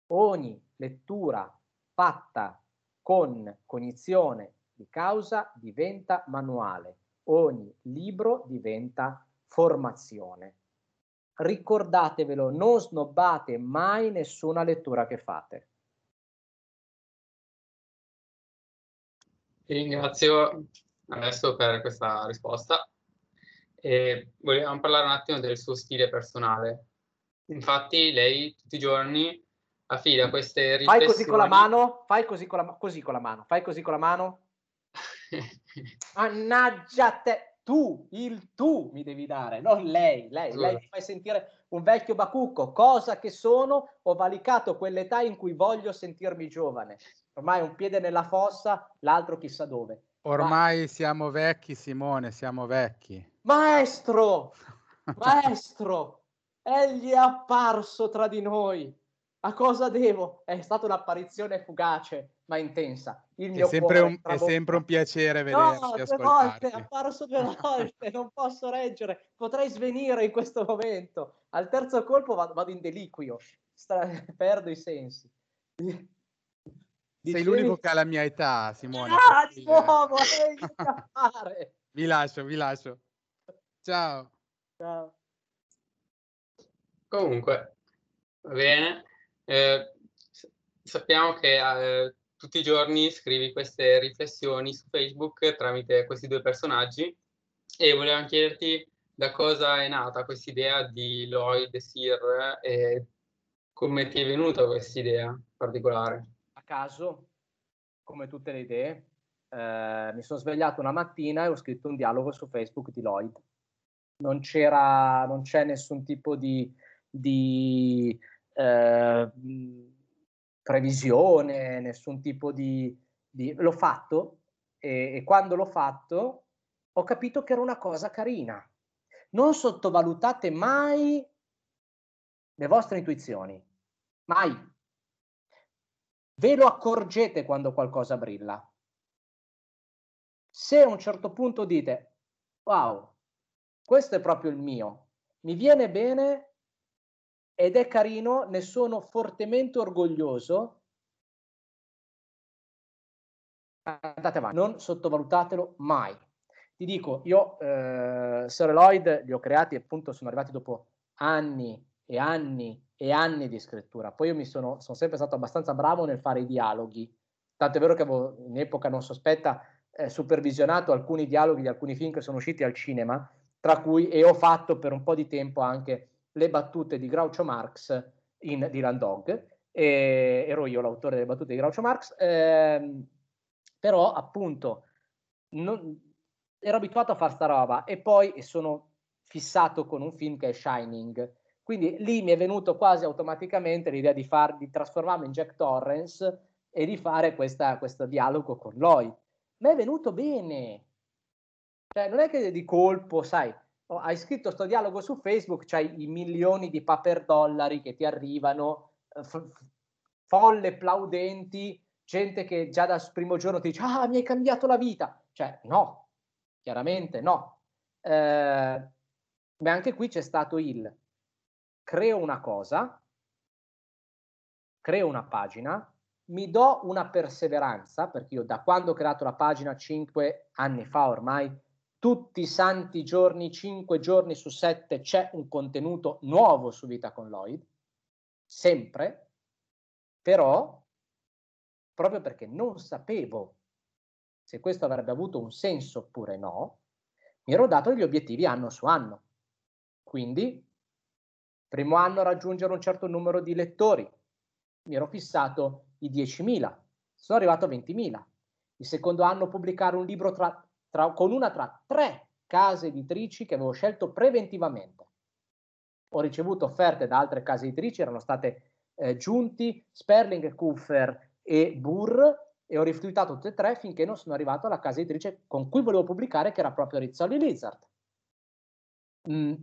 Ogni lettura fatta con cognizione di causa diventa manuale, ogni libro diventa formazione. Ricordatevelo, non snobbate mai nessuna lettura che fate. Ti ringrazio adesso per questa risposta. E volevamo parlare un attimo del suo stile personale. Infatti lei tutti i giorni affida queste riflessioni... Fai così con la mano, fai così con la, così con la mano, fai così con la mano. Mannaggia te, tu, il tu mi devi dare, non lei. Lei, lei mi fai sentire un vecchio bacucco, cosa che sono, ho valicato quell'età in cui voglio sentirmi giovane. Ormai un piede nella fossa, l'altro chissà dove. Ormai Ma... siamo vecchi, Simone, siamo vecchi. Maestro, maestro, egli è apparso tra di noi. A cosa devo? È stata un'apparizione fugace, ma intensa. Il mio è, sempre un, è sempre un piacere vederti, no, due volte, è apparso due volte, non posso reggere. Potrei svenire in questo momento. Al terzo colpo vado, vado in deliquio, Stra- perdo i sensi. Dicevi... Sei l'unico che ha la mia età, Simone. Ah, di nuovo, fare. vi lascio, vi lascio. Ciao. Ciao. Comunque, va bene. Eh, sappiamo che eh, tutti i giorni scrivi queste riflessioni su Facebook tramite questi due personaggi e volevamo chiederti da cosa è nata questa idea di Lloyd Sir e come ti è venuta questa idea particolare? A caso, come tutte le idee, eh, mi sono svegliato una mattina e ho scritto un dialogo su Facebook di Lloyd. Non c'era, non c'è nessun tipo di, di eh, previsione, nessun tipo di, di... L'ho fatto e, e quando l'ho fatto ho capito che era una cosa carina. Non sottovalutate mai le vostre intuizioni, mai. Ve lo accorgete quando qualcosa brilla. Se a un certo punto dite, wow, questo è proprio il mio, mi viene bene, ed è carino, ne sono fortemente orgoglioso. Andate avanti, non sottovalutatelo mai. Ti dico, io eh, Lloyd li ho creati appunto sono arrivati dopo anni e anni e anni di scrittura. Poi io mi sono, sono sempre stato abbastanza bravo nel fare i dialoghi. Tanto è vero che avevo in epoca non sospetta eh, supervisionato alcuni dialoghi di alcuni film che sono usciti al cinema, tra cui e ho fatto per un po' di tempo anche le battute di Groucho Marx in Dylan Dog. E, ero io l'autore delle battute di Groucho Marx, ehm, però appunto non, ero abituato a fare sta roba e poi sono fissato con un film che è Shining. Quindi lì mi è venuto quasi automaticamente l'idea di, far, di trasformarmi in Jack Torrance e di fare questa, questo dialogo con Lloyd. Ma è venuto bene. Cioè, non è che di colpo, sai, hai scritto questo dialogo su Facebook, c'hai i milioni di paper dollari che ti arrivano, eh, f- folle plaudenti, gente che già dal primo giorno ti dice ah mi hai cambiato la vita. Cioè no, chiaramente no. Eh, ma anche qui c'è stato il creo una cosa, creo una pagina, mi do una perseveranza, perché io da quando ho creato la pagina, cinque anni fa ormai, tutti i santi giorni, cinque giorni su sette, c'è un contenuto nuovo su Vita con Lloyd, sempre, però, proprio perché non sapevo se questo avrebbe avuto un senso oppure no, mi ero dato gli obiettivi anno su anno. Quindi, primo anno raggiungere un certo numero di lettori, mi ero fissato i 10.000, sono arrivato a 20.000. Il secondo anno pubblicare un libro tra tra, con una tra tre case editrici che avevo scelto preventivamente. Ho ricevuto offerte da altre case editrici, erano state eh, giunti Sperling, Kuffer e Burr, e ho rifiutato tutte e tre finché non sono arrivato alla casa editrice con cui volevo pubblicare, che era proprio Rizzoli Lizard. Mm.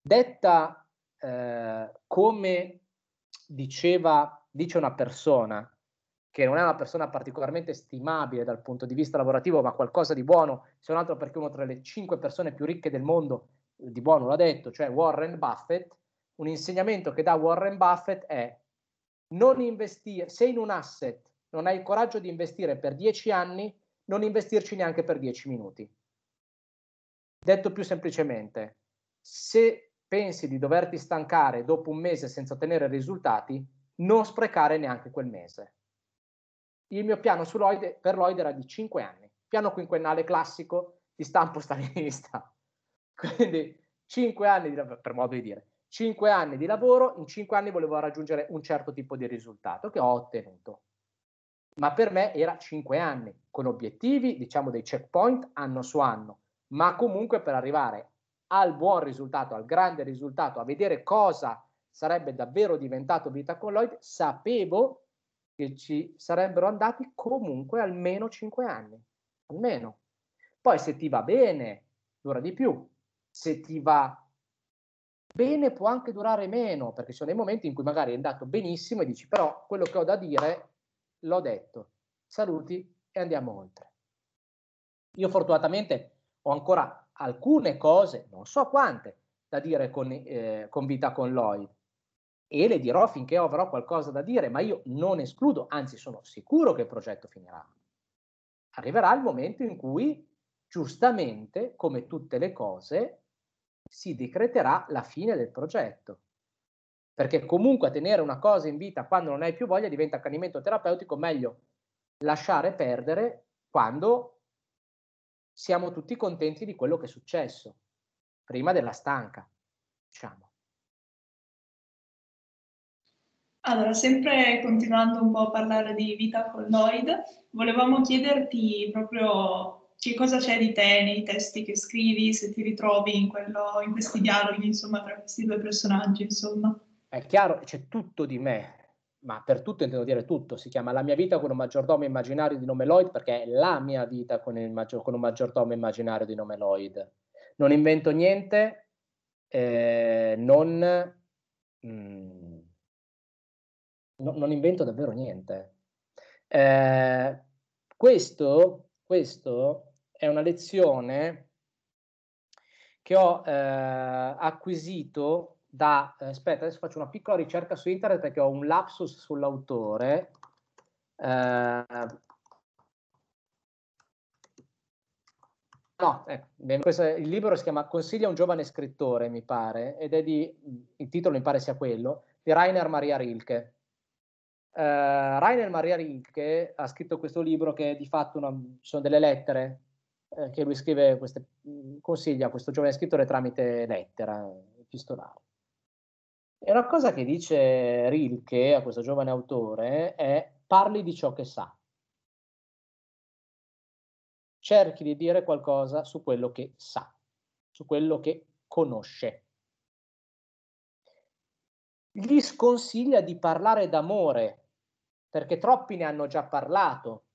Detta eh, come diceva, dice una persona che non è una persona particolarmente stimabile dal punto di vista lavorativo, ma qualcosa di buono, se non altro perché una tra le cinque persone più ricche del mondo di buono l'ha detto, cioè Warren Buffett, un insegnamento che dà Warren Buffett è non investire, se in un asset non hai il coraggio di investire per dieci anni, non investirci neanche per dieci minuti. Detto più semplicemente, se pensi di doverti stancare dopo un mese senza ottenere risultati, non sprecare neanche quel mese. Il mio piano su Lloyd, per Lloyd era di 5 anni, piano quinquennale classico di stampo stalinista. Quindi 5 anni, di, per modo di dire, 5 anni di lavoro, in 5 anni volevo raggiungere un certo tipo di risultato che ho ottenuto. Ma per me era 5 anni, con obiettivi, diciamo dei checkpoint anno su anno, ma comunque per arrivare al buon risultato, al grande risultato, a vedere cosa sarebbe davvero diventato vita con Lloyd, sapevo che ci sarebbero andati comunque almeno 5 anni, almeno. Poi se ti va bene, dura di più, se ti va bene può anche durare meno, perché ci sono dei momenti in cui magari è andato benissimo e dici però quello che ho da dire l'ho detto. Saluti e andiamo oltre. Io fortunatamente ho ancora alcune cose, non so quante, da dire con, eh, con Vita con Lloyd e le dirò finché avrò qualcosa da dire, ma io non escludo, anzi sono sicuro che il progetto finirà. Arriverà il momento in cui, giustamente, come tutte le cose, si decreterà la fine del progetto. Perché comunque tenere una cosa in vita quando non hai più voglia diventa accanimento terapeutico, meglio lasciare perdere quando siamo tutti contenti di quello che è successo, prima della stanca, diciamo. Allora, sempre continuando un po' a parlare di vita con Lloyd, volevamo chiederti proprio che cosa c'è di te nei testi che scrivi, se ti ritrovi in, quello, in questi dialoghi, insomma, tra questi due personaggi, insomma. È chiaro, c'è tutto di me, ma per tutto intendo dire tutto, si chiama La mia vita con un maggiordomo immaginario di nome Lloyd perché è la mia vita con, maggior, con un maggiordomo immaginario di nome Lloyd. Non invento niente, eh, non, mm, no, non invento davvero niente. Eh, questo, questo è una lezione che ho eh, acquisito da... Eh, aspetta, adesso faccio una piccola ricerca su internet perché ho un lapsus sull'autore. Eh, no, ecco, questo, il libro si chiama Consiglia un giovane scrittore, mi pare, ed è di, il titolo mi pare sia quello, di Rainer Maria Rilke. Uh, Rainer Maria Rilke ha scritto questo libro che di fatto una, sono delle lettere eh, che lui scrive, queste, mm, consiglia a questo giovane scrittore tramite lettera epistolare. E una cosa che dice Rilke a questo giovane autore è parli di ciò che sa. Cerchi di dire qualcosa su quello che sa, su quello che conosce. Gli sconsiglia di parlare d'amore, perché troppi ne hanno già parlato,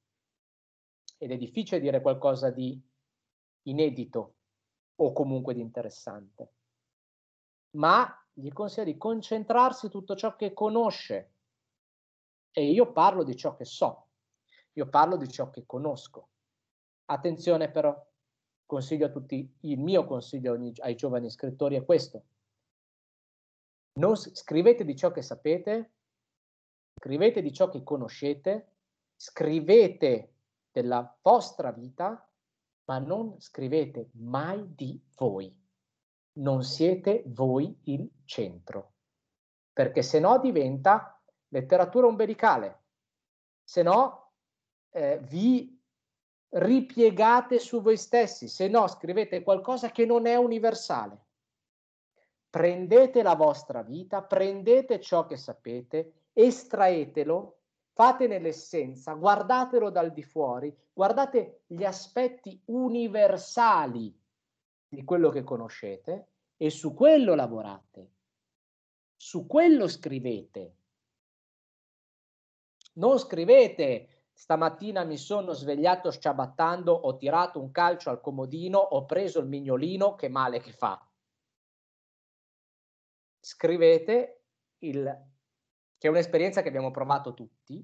ed è difficile dire qualcosa di inedito o comunque di interessante, ma gli consiglia di concentrarsi su tutto ciò che conosce. E io parlo di ciò che so, io parlo di ciò che conosco. Attenzione però, consiglio a tutti, il mio consiglio ai giovani scrittori è questo. Non scrivete di ciò che sapete, scrivete di ciò che conoscete, scrivete della vostra vita, ma non scrivete mai di voi. Non siete voi il centro, perché se no diventa letteratura umbilicale, se no eh, vi ripiegate su voi stessi, se no scrivete qualcosa che non è universale. Prendete la vostra vita, prendete ciò che sapete, estraetelo fate nell'essenza, guardatelo dal di fuori, guardate gli aspetti universali di quello che conoscete e su quello lavorate, su quello scrivete. Non scrivete stamattina mi sono svegliato sciabattando, ho tirato un calcio al comodino, ho preso il mignolino, che male che fa. Scrivete il, che è un'esperienza che abbiamo provato tutti,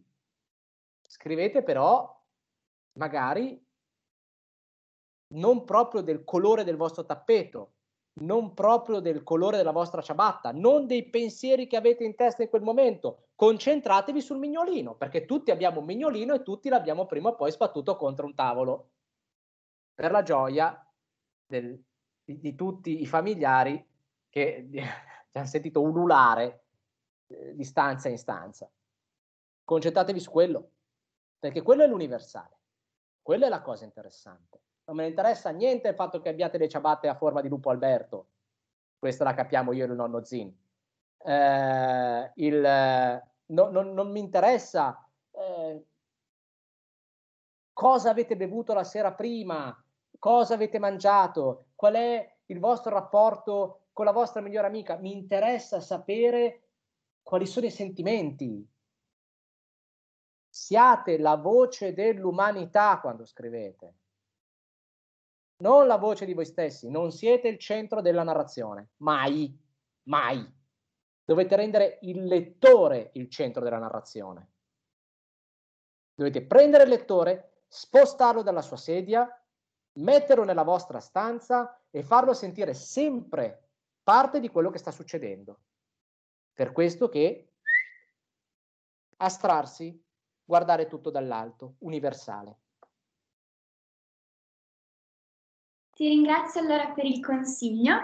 scrivete però magari non proprio del colore del vostro tappeto, non proprio del colore della vostra ciabatta, non dei pensieri che avete in testa in quel momento. Concentratevi sul mignolino, perché tutti abbiamo un mignolino e tutti l'abbiamo prima o poi sbattuto contro un tavolo. Per la gioia del, di, di, tutti i familiari che ci hanno sentito ululare di stanza in stanza. Concentratevi su quello, perché quello è l'universale, quella è la cosa interessante non me ne interessa niente il fatto che abbiate le ciabatte a forma di lupo Alberto, questa la capiamo io e il nonno Zin. Eh, il, no, non, non, mi interessa eh, cosa avete bevuto la sera prima, cosa avete mangiato, qual è il vostro rapporto con la vostra migliore amica, mi interessa sapere quali sono i sentimenti. Siate la voce dell'umanità quando scrivete non la voce di voi stessi, non siete il centro della narrazione, mai, mai. Dovete rendere il lettore il centro della narrazione. Dovete prendere il lettore, spostarlo dalla sua sedia, metterlo nella vostra stanza e farlo sentire sempre parte di quello che sta succedendo. Per questo che astrarsi, guardare tutto dall'alto, universale. Ti ringrazio allora per il consiglio.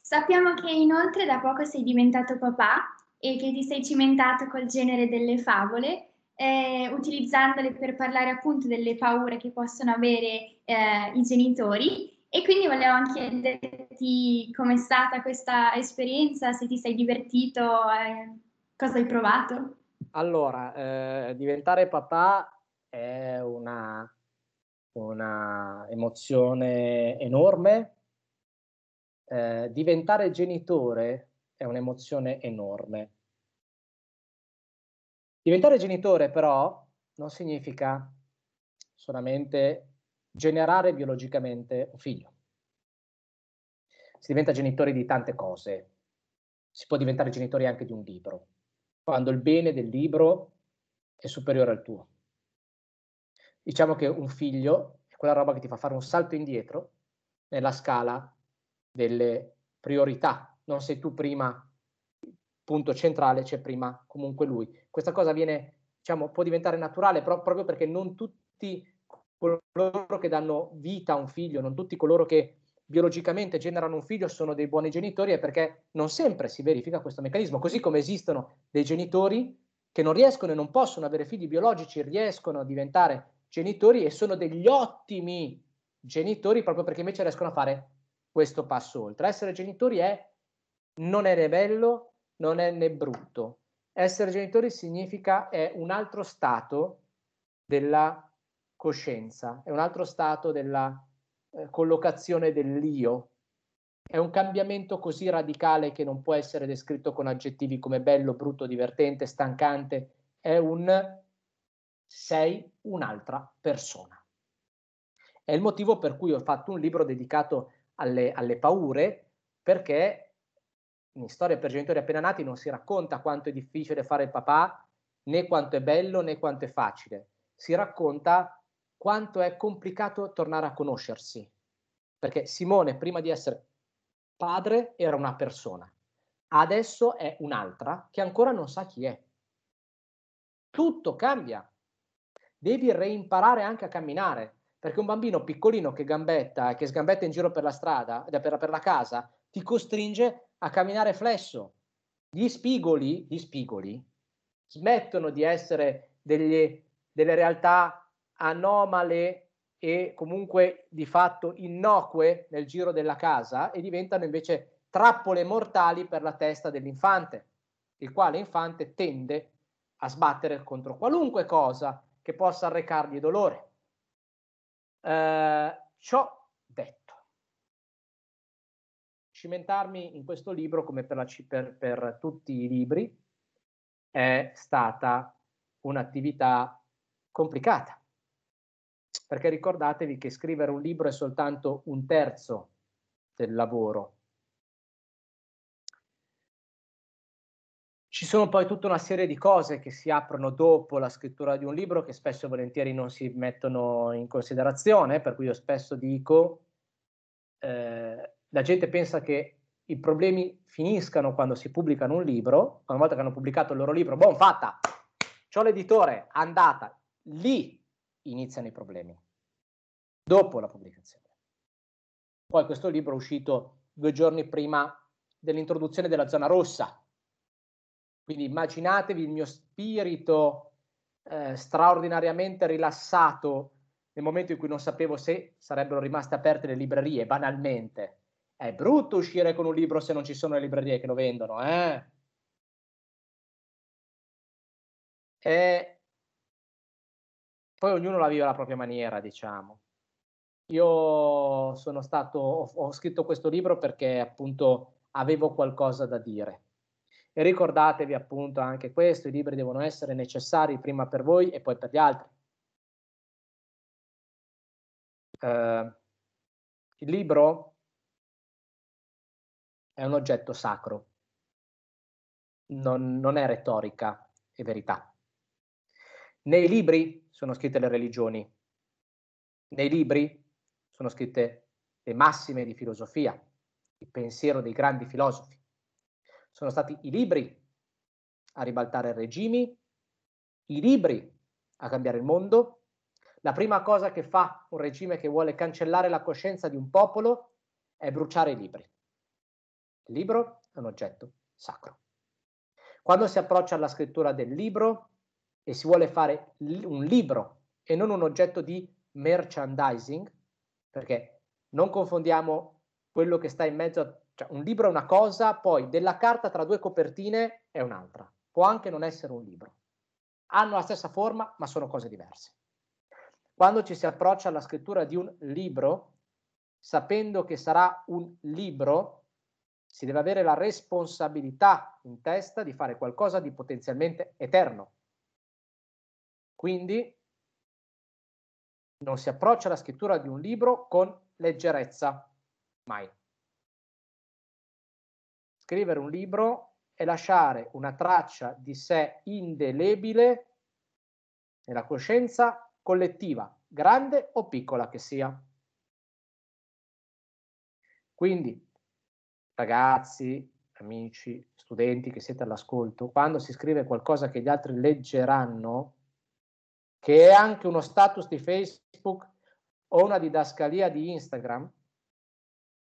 Sappiamo che inoltre da poco sei diventato papà e che ti sei cimentato col genere delle favole, eh, utilizzandole per parlare appunto delle paure che possono avere eh, i genitori. E quindi volevo chiederti com'è stata questa esperienza, se ti sei divertito, eh, cosa hai provato. Allora, eh, diventare papà è una una emozione enorme. Eh, diventare genitore è un'emozione enorme. Diventare genitore però non significa solamente generare biologicamente un figlio. Si diventa genitori di tante cose. Si può diventare genitori anche di un libro, quando il bene del libro è superiore al tuo. Diciamo che un figlio è quella roba che ti fa fare un salto indietro nella scala delle priorità. Non sei tu prima, punto centrale, c'è prima comunque lui. Questa cosa viene, diciamo, può diventare naturale però, proprio perché non tutti coloro che danno vita a un figlio, non tutti coloro che biologicamente generano un figlio sono dei buoni genitori, è perché non sempre si verifica questo meccanismo, così come esistono dei genitori che non riescono e non possono avere figli biologici, riescono a diventare genitori e sono degli ottimi genitori proprio perché invece riescono a fare questo passo oltre. Essere genitori è non è né bello, non è né brutto. Essere genitori significa è un altro stato della coscienza, è un altro stato della eh, collocazione dell'io. È un cambiamento così radicale che non può essere descritto con aggettivi come bello, brutto, divertente, stancante. È un sei un'altra persona. È il motivo per cui ho fatto un libro dedicato alle, alle paure, perché in Storia per genitori appena nati non si racconta quanto è difficile fare il papà, né quanto è bello, né quanto è facile. Si racconta quanto è complicato tornare a conoscersi. Perché Simone, prima di essere padre, era una persona. Adesso è un'altra che ancora non sa chi è. Tutto cambia devi reimparare anche a camminare, perché un bambino piccolino che gambetta, che sgambetta in giro per la strada, per, per la casa, ti costringe a camminare flesso. Gli spigoli, gli spigoli smettono di essere delle, delle realtà anomale e comunque di fatto innocue nel giro della casa e diventano invece trappole mortali per la testa dell'infante, il quale infante tende a sbattere contro qualunque cosa che possa arrecargli dolore. Eh, ciò detto, cimentarmi in questo libro, come per, la, per, per tutti i libri, è stata un'attività complicata. Perché ricordatevi che scrivere un libro è soltanto un terzo del lavoro. Ci sono poi tutta una serie di cose che si aprono dopo la scrittura di un libro che spesso e volentieri non si mettono in considerazione, per cui io spesso dico, eh, la gente pensa che i problemi finiscano quando si pubblicano un libro, una volta che hanno pubblicato il loro libro, buon fatta, c'ho l'editore, andata, lì iniziano i problemi, dopo la pubblicazione. Poi questo libro è uscito due giorni prima dell'introduzione della zona rossa, quindi immaginatevi il mio spirito eh, straordinariamente rilassato nel momento in cui non sapevo se sarebbero rimaste aperte le librerie, banalmente. È brutto uscire con un libro se non ci sono le librerie che lo vendono, eh? E poi ognuno la vive alla propria maniera, diciamo. Io sono stato, ho, ho scritto questo libro perché appunto avevo qualcosa da dire. E ricordatevi appunto anche questo, i libri devono essere necessari prima per voi e poi per gli altri. Uh, il libro è un oggetto sacro, non, non è retorica, è verità. Nei libri sono scritte le religioni, nei libri sono scritte le massime di filosofia, il pensiero dei grandi filosofi. Sono stati i libri a ribaltare regimi, i libri a cambiare il mondo. La prima cosa che fa un regime che vuole cancellare la coscienza di un popolo è bruciare i libri. Il libro è un oggetto sacro. Quando si approccia alla scrittura del libro, e si vuole fare un libro e non un oggetto di merchandising, perché non confondiamo quello che sta in mezzo a cioè un libro è una cosa, poi della carta tra due copertine è un'altra. Può anche non essere un libro. Hanno la stessa forma, ma sono cose diverse. Quando ci si approccia alla scrittura di un libro, sapendo che sarà un libro, si deve avere la responsabilità in testa di fare qualcosa di potenzialmente eterno. Quindi non si approccia alla scrittura di un libro con leggerezza, mai. Scrivere un libro è lasciare una traccia di sé indelebile nella coscienza collettiva, grande o piccola che sia. Quindi, ragazzi, amici, studenti che siete all'ascolto, quando si scrive qualcosa che gli altri leggeranno, che è anche uno status di Facebook o una didascalia di Instagram,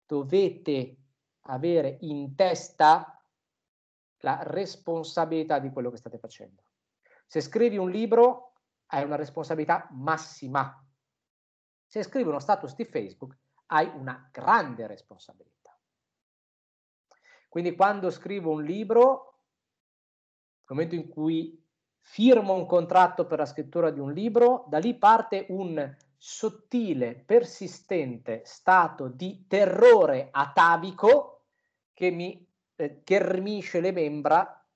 dovete avere in testa la responsabilità di quello che state facendo. Se scrivi un libro hai una responsabilità massima. Se scrivi uno status di Facebook hai una grande responsabilità. Quindi quando scrivo un libro, nel momento in cui firmo un contratto per la scrittura di un libro, da lì parte un sottile, persistente stato di terrore atavico che mi eh, ghermisce le membra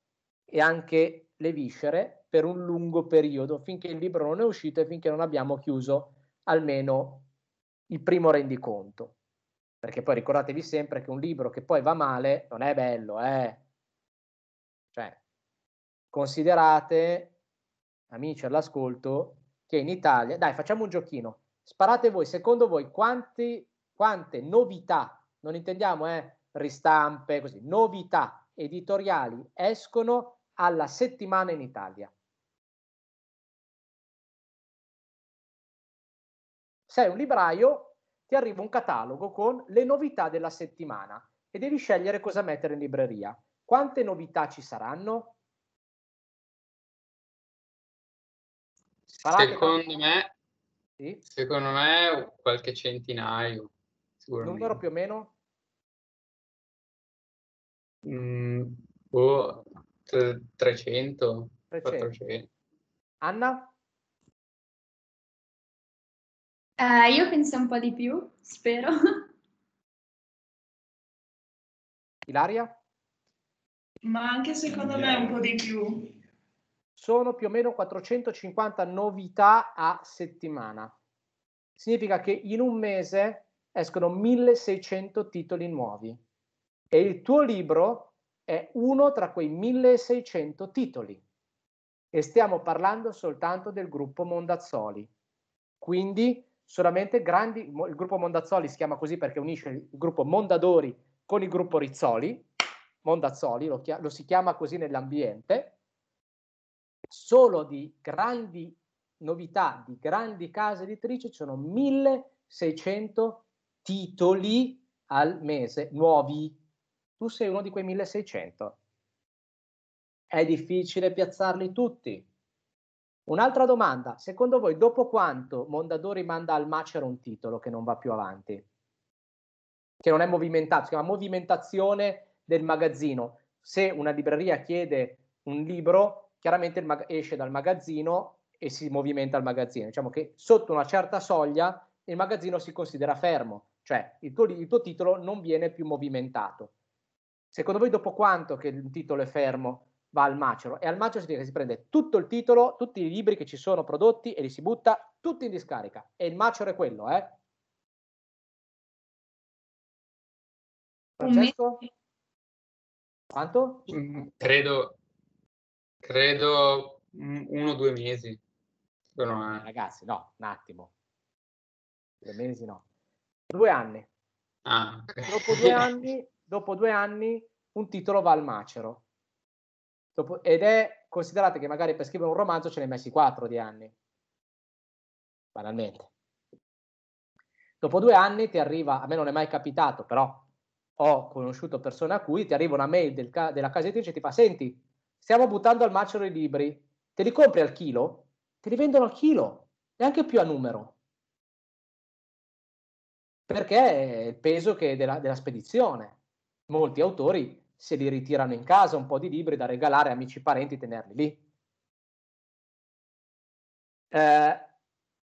e anche le viscere per un lungo periodo, finché il libro non è uscito e finché non abbiamo chiuso almeno il primo rendiconto. Perché poi ricordatevi sempre che un libro che poi va male non è bello, eh? Cioè, considerate, amici all'ascolto, che in Italia, dai facciamo un giochino, sparate voi, secondo voi quanti, quante novità, non intendiamo eh, ristampe, così, novità editoriali escono alla settimana in Italia? Sei un libraio, ti arriva un catalogo con le novità della settimana e devi scegliere cosa mettere in libreria. Quante novità ci saranno? Secondo me, sì? secondo me qualche centinaio. Numero più o meno? Mm, oh, 300, 300. Anna? Uh, io penso un po' di più, spero. Ilaria? Ma anche secondo me un po' di più. Sono più o meno 450 novità a settimana. Significa che in un mese escono 1600 titoli nuovi e il tuo libro è uno tra quei 1600 titoli. E stiamo parlando soltanto del gruppo Mondazzoli. Quindi solamente grandi, il gruppo Mondazzoli si chiama così perché unisce il gruppo Mondadori con il gruppo Rizzoli, Mondazzoli lo, lo si chiama così nell'ambiente, solo di grandi novità, di grandi case editrici, ci sono 1600 titoli al mese nuovi. Tu sei uno di quei 1600. È difficile piazzarli tutti. Un'altra domanda, secondo voi dopo quanto Mondadori manda al macero un titolo che non va più avanti? Che non è movimentato, si chiama movimentazione del magazzino. Se una libreria chiede un libro, chiaramente mag- esce dal magazzino e si movimenta il magazzino. Diciamo che sotto una certa soglia il magazzino si considera fermo, cioè il tuo, il tuo titolo non viene più movimentato. Secondo voi dopo quanto che il titolo è fermo va al macero e al macero significa che si prende tutto il titolo, tutti i libri che ci sono prodotti e li si butta tutti in discarica e il macero è quello, eh? Francesco? Quanto? Mm, credo, credo uno o due mesi. Eh. Ragazzi, no, un attimo. Due mesi no. Due anni. Ah, okay. dopo, due anni dopo due anni un titolo va al macero Dopo, ed è, considerate che magari per scrivere un romanzo ce ne hai messi quattro di anni, banalmente. Dopo due anni ti arriva, a me non è mai capitato, però ho conosciuto persone a cui ti arriva una mail del, della casa editrice e ti fa, senti, stiamo buttando al macero i libri, te li compri al chilo? Te li vendono al chilo, e anche più a numero. Perché è il peso della, della spedizione. Molti autori se li ritirano in casa un po' di libri da regalare a amici e parenti, tenerli lì. Eh,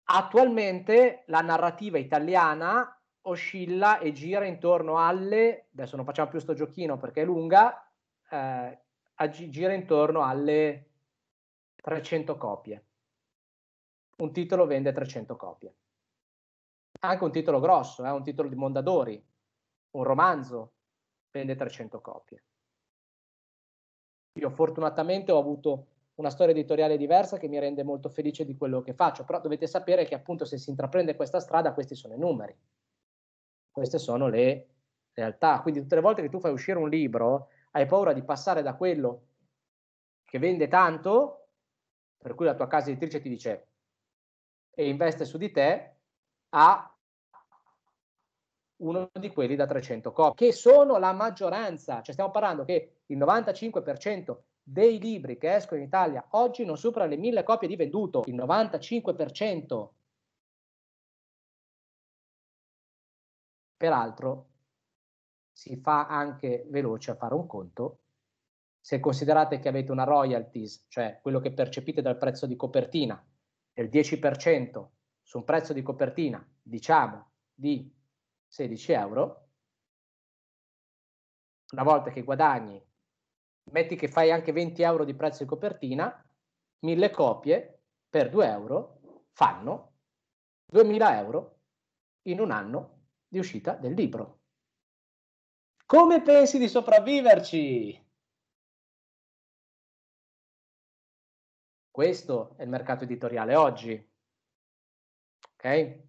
attualmente la narrativa italiana oscilla e gira intorno alle, adesso non facciamo più sto giochino perché è lunga, eh, gira intorno alle 300 copie. Un titolo vende 300 copie. Anche un titolo grosso, eh, un titolo di Mondadori, un romanzo, vende 300 copie. Io fortunatamente ho avuto una storia editoriale diversa che mi rende molto felice di quello che faccio, però dovete sapere che appunto se si intraprende questa strada questi sono i numeri, queste sono le realtà, quindi tutte le volte che tu fai uscire un libro hai paura di passare da quello che vende tanto, per cui la tua casa editrice ti dice e investe su di te, a uno di quelli da 300 copie, che sono la maggioranza, cioè stiamo parlando che il 95% dei libri che escono in Italia oggi non supera le 1000 copie di venduto, il 95%. Peraltro si fa anche veloce a fare un conto se considerate che avete una royalties, cioè quello che percepite dal prezzo di copertina, del 10% su un prezzo di copertina, diciamo, di 16 euro, una volta che guadagni, metti che fai anche 20 euro di prezzo di copertina, 1000 copie per 2 euro fanno 2000 euro in un anno di uscita del libro. Come pensi di sopravviverci? Questo è il mercato editoriale oggi. Ok?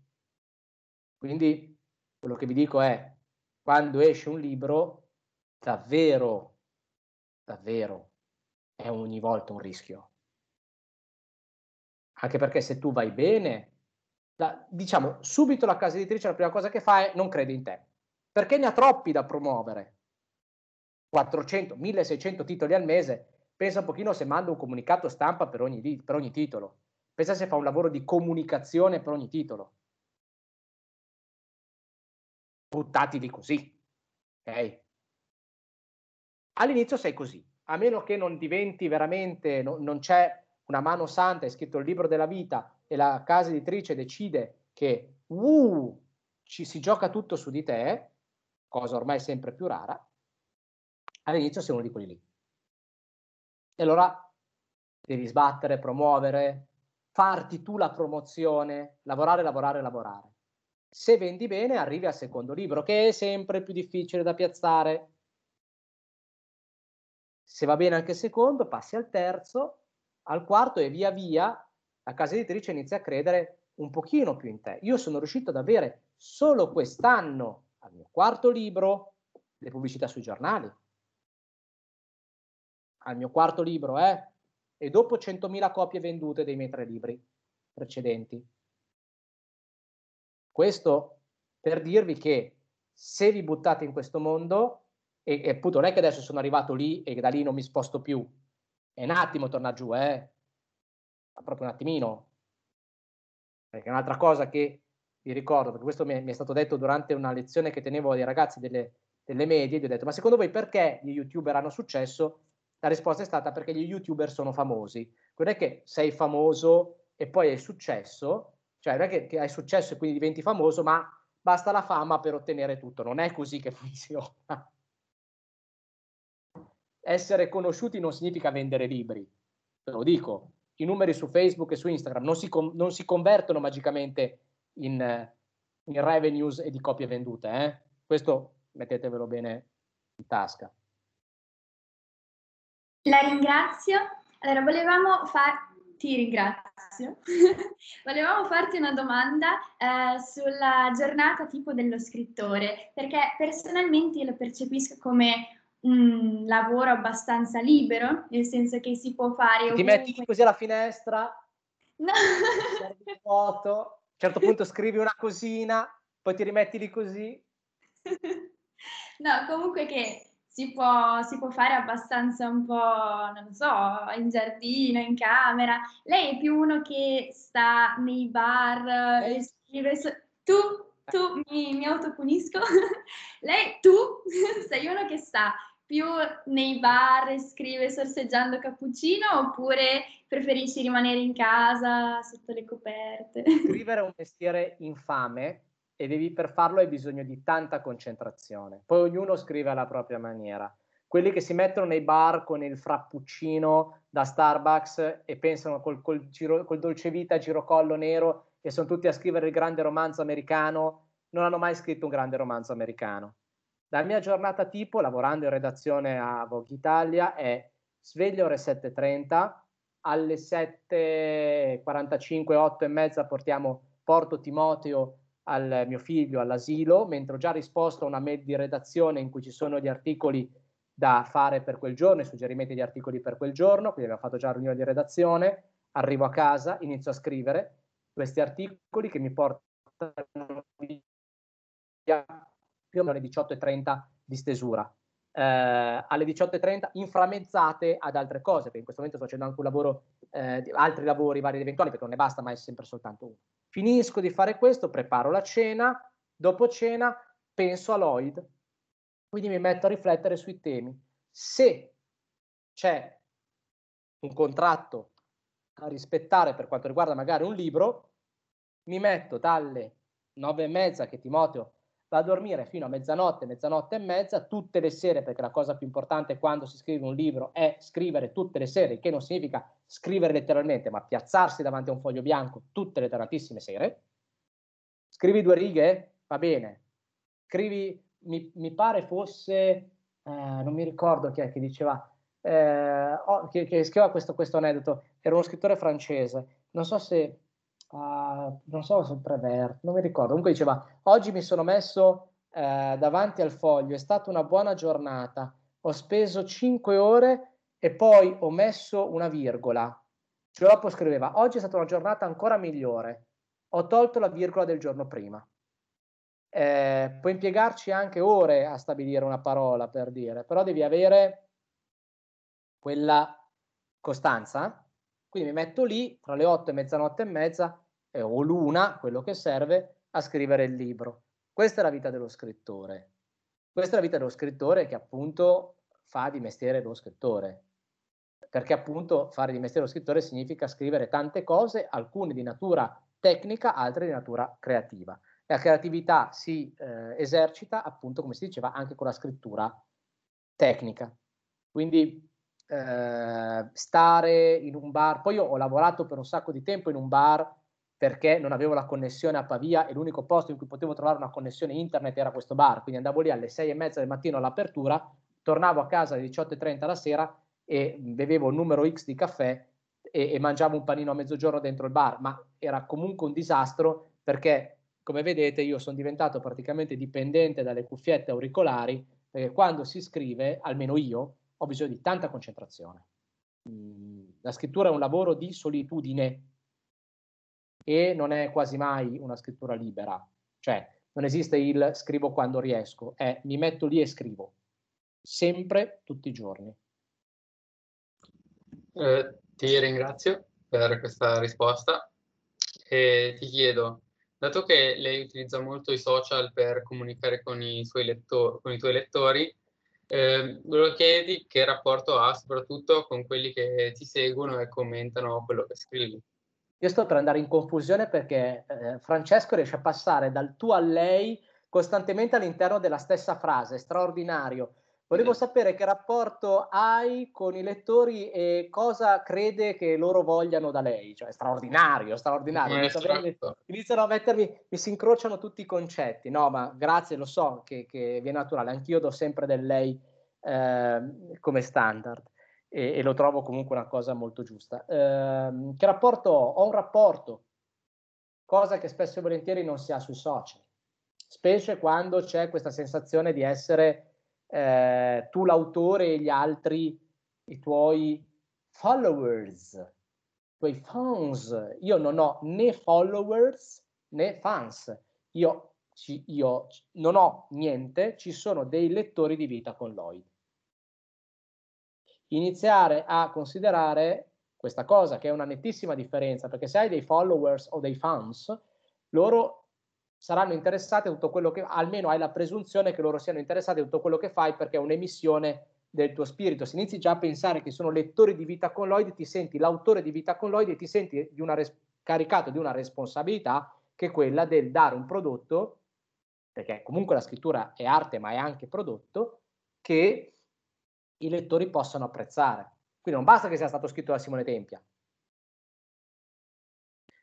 Quindi quello che vi dico è, quando esce un libro, davvero, davvero, è ogni volta un rischio. Anche perché se tu vai bene, la, diciamo, subito la casa editrice la prima cosa che fa è non crede in te, perché ne ha troppi da promuovere. 400, 1600 titoli al mese, pensa un pochino se manda un comunicato stampa per ogni, per ogni titolo, pensa se fa un lavoro di comunicazione per ogni titolo buttati lì così. Ok? All'inizio sei così, a meno che non diventi veramente, no, non c'è una mano santa, hai scritto il libro della vita e la casa editrice decide che uh, ci si gioca tutto su di te, cosa ormai sempre più rara, all'inizio sei uno di quelli lì. E allora devi sbattere, promuovere, farti tu la promozione, lavorare, lavorare, lavorare. Se vendi bene, arrivi al secondo libro, che è sempre più difficile da piazzare. Se va bene anche il secondo, passi al terzo, al quarto e via via la casa editrice inizia a credere un pochino più in te. Io sono riuscito ad avere solo quest'anno al mio quarto libro le pubblicità sui giornali. Al mio quarto libro, eh? E dopo 100.000 copie vendute dei miei tre libri precedenti. Questo per dirvi che se vi buttate in questo mondo, e, e appunto non è che adesso sono arrivato lì e da lì non mi sposto più, è un attimo torna giù, eh? proprio un attimino. Perché un'altra cosa che vi ricordo, perché questo mi è, stato detto durante una lezione che tenevo ai ragazzi delle, delle medie, gli ho detto, ma secondo voi perché gli youtuber hanno successo? La risposta è stata perché gli youtuber sono famosi. Non è che sei famoso e poi hai successo, cioè non è che, che hai successo e quindi diventi famoso, ma basta la fama per ottenere tutto. Non è così che funziona. Essere conosciuti non significa vendere libri, te lo dico. I numeri su Facebook e su Instagram non si, non si convertono magicamente in, in revenues e di copie vendute. Eh? Questo mettetevelo bene in tasca. La ringrazio. Allora, volevamo far... ti ringrazio. volevamo farti una domanda eh, sulla giornata tipo dello scrittore, perché personalmente lo percepisco come un lavoro abbastanza libero, nel senso che si può fare... Ti ovunque. metti così alla finestra, no. foto, a un certo punto scrivi una cosina, poi ti rimetti lì così. no, comunque che si può, si può, fare abbastanza un po', non so, in giardino, in camera. Lei è più uno che sta nei bar e scrive... So- tu, tu, mi, mi autopunisco. Lei, tu, sei uno che sta più nei bar e scrive sorseggiando cappuccino oppure preferisci rimanere in casa sotto le coperte? Scrivere è un mestiere infame e devi, per farlo hai bisogno di tanta concentrazione. Poi ognuno scrive alla propria maniera. Quelli che si mettono nei bar con il frappuccino da Starbucks e pensano col, col, giro, col dolce vita girocollo nero e sono tutti a scrivere il grande romanzo americano, non hanno mai scritto un grande romanzo americano la mia giornata tipo, lavorando in redazione a Vogue Italia, è sveglio ore 7.30, alle 7.45, 8 e mezza portiamo, porto Timoteo al mio figlio all'asilo, mentre ho già risposto a una mail di redazione in cui ci sono gli articoli da fare per quel giorno, i suggerimenti di articoli per quel giorno, quindi abbiamo fatto già riunione di redazione, arrivo a casa, inizio a scrivere questi articoli che mi portano via più o meno alle 18.30 di stesura. Eh, alle 18.30 inframezzate ad altre cose, perché in questo momento sto facendo anche un lavoro, eh, altri lavori vari ed eventuali, perché non ne basta mai sempre soltanto uno. Finisco di fare questo, preparo la cena, dopo cena penso a Lloyd, quindi mi metto a riflettere sui temi. Se c'è un contratto a rispettare per quanto riguarda magari un libro, mi metto dalle nove e mezza che Timoteo va a dormire fino a mezzanotte, mezzanotte e mezza, tutte le sere, perché la cosa più importante quando si scrive un libro è scrivere tutte le sere, che non significa scrivere letteralmente, ma piazzarsi davanti a un foglio bianco tutte le tantissime sere. Scrivi due righe, va bene. Scrivi, mi, mi pare fosse, eh, non mi ricordo chi è che diceva, eh, oh, che, che, scriveva questo, questo aneddoto, era uno scrittore francese, non so se uh, non so sul Prevert, non mi ricordo, comunque diceva, oggi mi sono messo eh, davanti al foglio, è stata una buona giornata, ho speso 5 ore e poi ho messo una virgola. Cioè scriveva, oggi è stata una giornata ancora migliore, ho tolto la virgola del giorno prima. Eh, puoi impiegarci anche ore a stabilire una parola per dire, però devi avere quella costanza quindi mi metto lì tra le 8 e mezzanotte e mezza eh, o l'una, quello che serve, a scrivere il libro. Questa è la vita dello scrittore. Questa è la vita dello scrittore che appunto fa di mestiere lo scrittore. Perché appunto fare di mestiere lo scrittore significa scrivere tante cose, alcune di natura tecnica, altre di natura creativa. La creatività si eh, esercita appunto, come si diceva, anche con la scrittura tecnica. Quindi eh, stare in un bar. Poi io ho lavorato per un sacco di tempo in un bar perché non avevo la connessione a Pavia e l'unico posto in cui potevo trovare una connessione internet era questo bar. Quindi andavo lì alle sei e mezza del mattino all'apertura, tornavo a casa alle 18.30 la sera e bevevo il numero X di caffè e, e mangiavo un panino a mezzogiorno dentro il bar, ma era comunque un disastro perché, come vedete, io sono diventato praticamente dipendente dalle cuffiette auricolari perché quando si scrive, almeno io, ho bisogno di tanta concentrazione. Mm, la scrittura è un lavoro di solitudine. E non è quasi mai una scrittura libera, cioè non esiste il scrivo quando riesco, è mi metto lì e scrivo, sempre, tutti i giorni. Eh, ti ringrazio per questa risposta. E ti chiedo, dato che lei utilizza molto i social per comunicare con i, suoi lettori, con i tuoi lettori, eh, volevo chiederti che rapporto ha soprattutto con quelli che ti seguono e commentano quello che scrivi. Io sto per andare in confusione perché eh, Francesco riesce a passare dal tu a lei costantemente all'interno della stessa frase, straordinario. Volevo sapere che rapporto hai con i lettori e cosa crede che loro vogliano da lei, cioè straordinario, straordinario. Esatto. Iniziano a mettermi, mi si incrociano tutti i concetti. No, ma grazie, lo so che, che viene naturale. Anch'io do sempre del lei eh, come standard e, e, lo trovo comunque una cosa molto giusta. Eh, che rapporto ho? Ho un rapporto, cosa che spesso e volentieri non si ha sui social, specie quando c'è questa sensazione di essere eh, tu l'autore e gli altri i tuoi followers, i tuoi fans. Io non ho né followers né fans. Io, ci, io non ho niente, ci sono dei lettori di vita con Lloyd iniziare a considerare questa cosa, che è una nettissima differenza, perché se hai dei followers o dei fans, loro saranno interessati a tutto quello che, almeno hai la presunzione che loro siano interessati a tutto quello che fai perché è un'emissione del tuo spirito. Se inizi già a pensare che sono lettori di Vita con Lloyd, ti senti l'autore di Vita con Lloyd e ti senti di res- caricato di una responsabilità che è quella del dare un prodotto, perché comunque la scrittura è arte ma è anche prodotto, che i lettori possano apprezzare. Quindi non basta che sia stato scritto da Simone Tempia.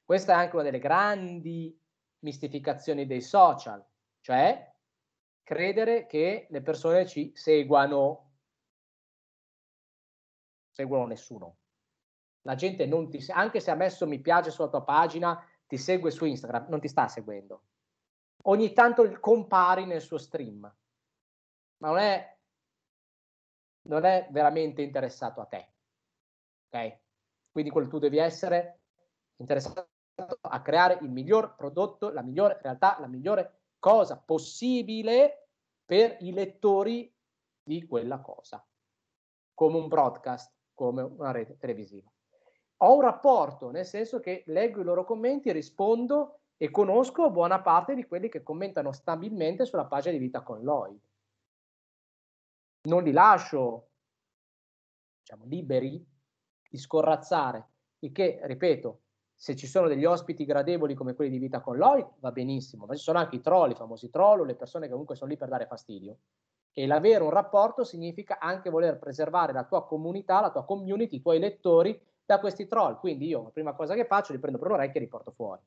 Questa è anche una delle grandi mistificazioni dei social, cioè credere che le persone ci seguano. Seguono nessuno. La gente non ti anche se ha messo mi piace sulla tua pagina, ti segue su Instagram, non ti sta seguendo. Ogni tanto compari nel suo stream. Ma non è non è veramente interessato a te. Ok? Quindi quello tu devi essere interessato a creare il miglior prodotto, la migliore realtà, la migliore cosa possibile per i lettori di quella cosa, come un broadcast, come una rete televisiva. Ho un rapporto, nel senso che leggo i loro commenti, rispondo e conosco buona parte di quelli che commentano stabilmente sulla pagina di Vita con Lloyd non li lascio diciamo, liberi di scorrazzare, il che, ripeto, se ci sono degli ospiti gradevoli come quelli di Vita con Lloyd, va benissimo, ma ci sono anche i troll, i famosi troll, le persone che comunque sono lì per dare fastidio. E l'avere un rapporto significa anche voler preservare la tua comunità, la tua community, i tuoi lettori da questi troll. Quindi io la prima cosa che faccio li prendo per l'orecchio e li porto fuori.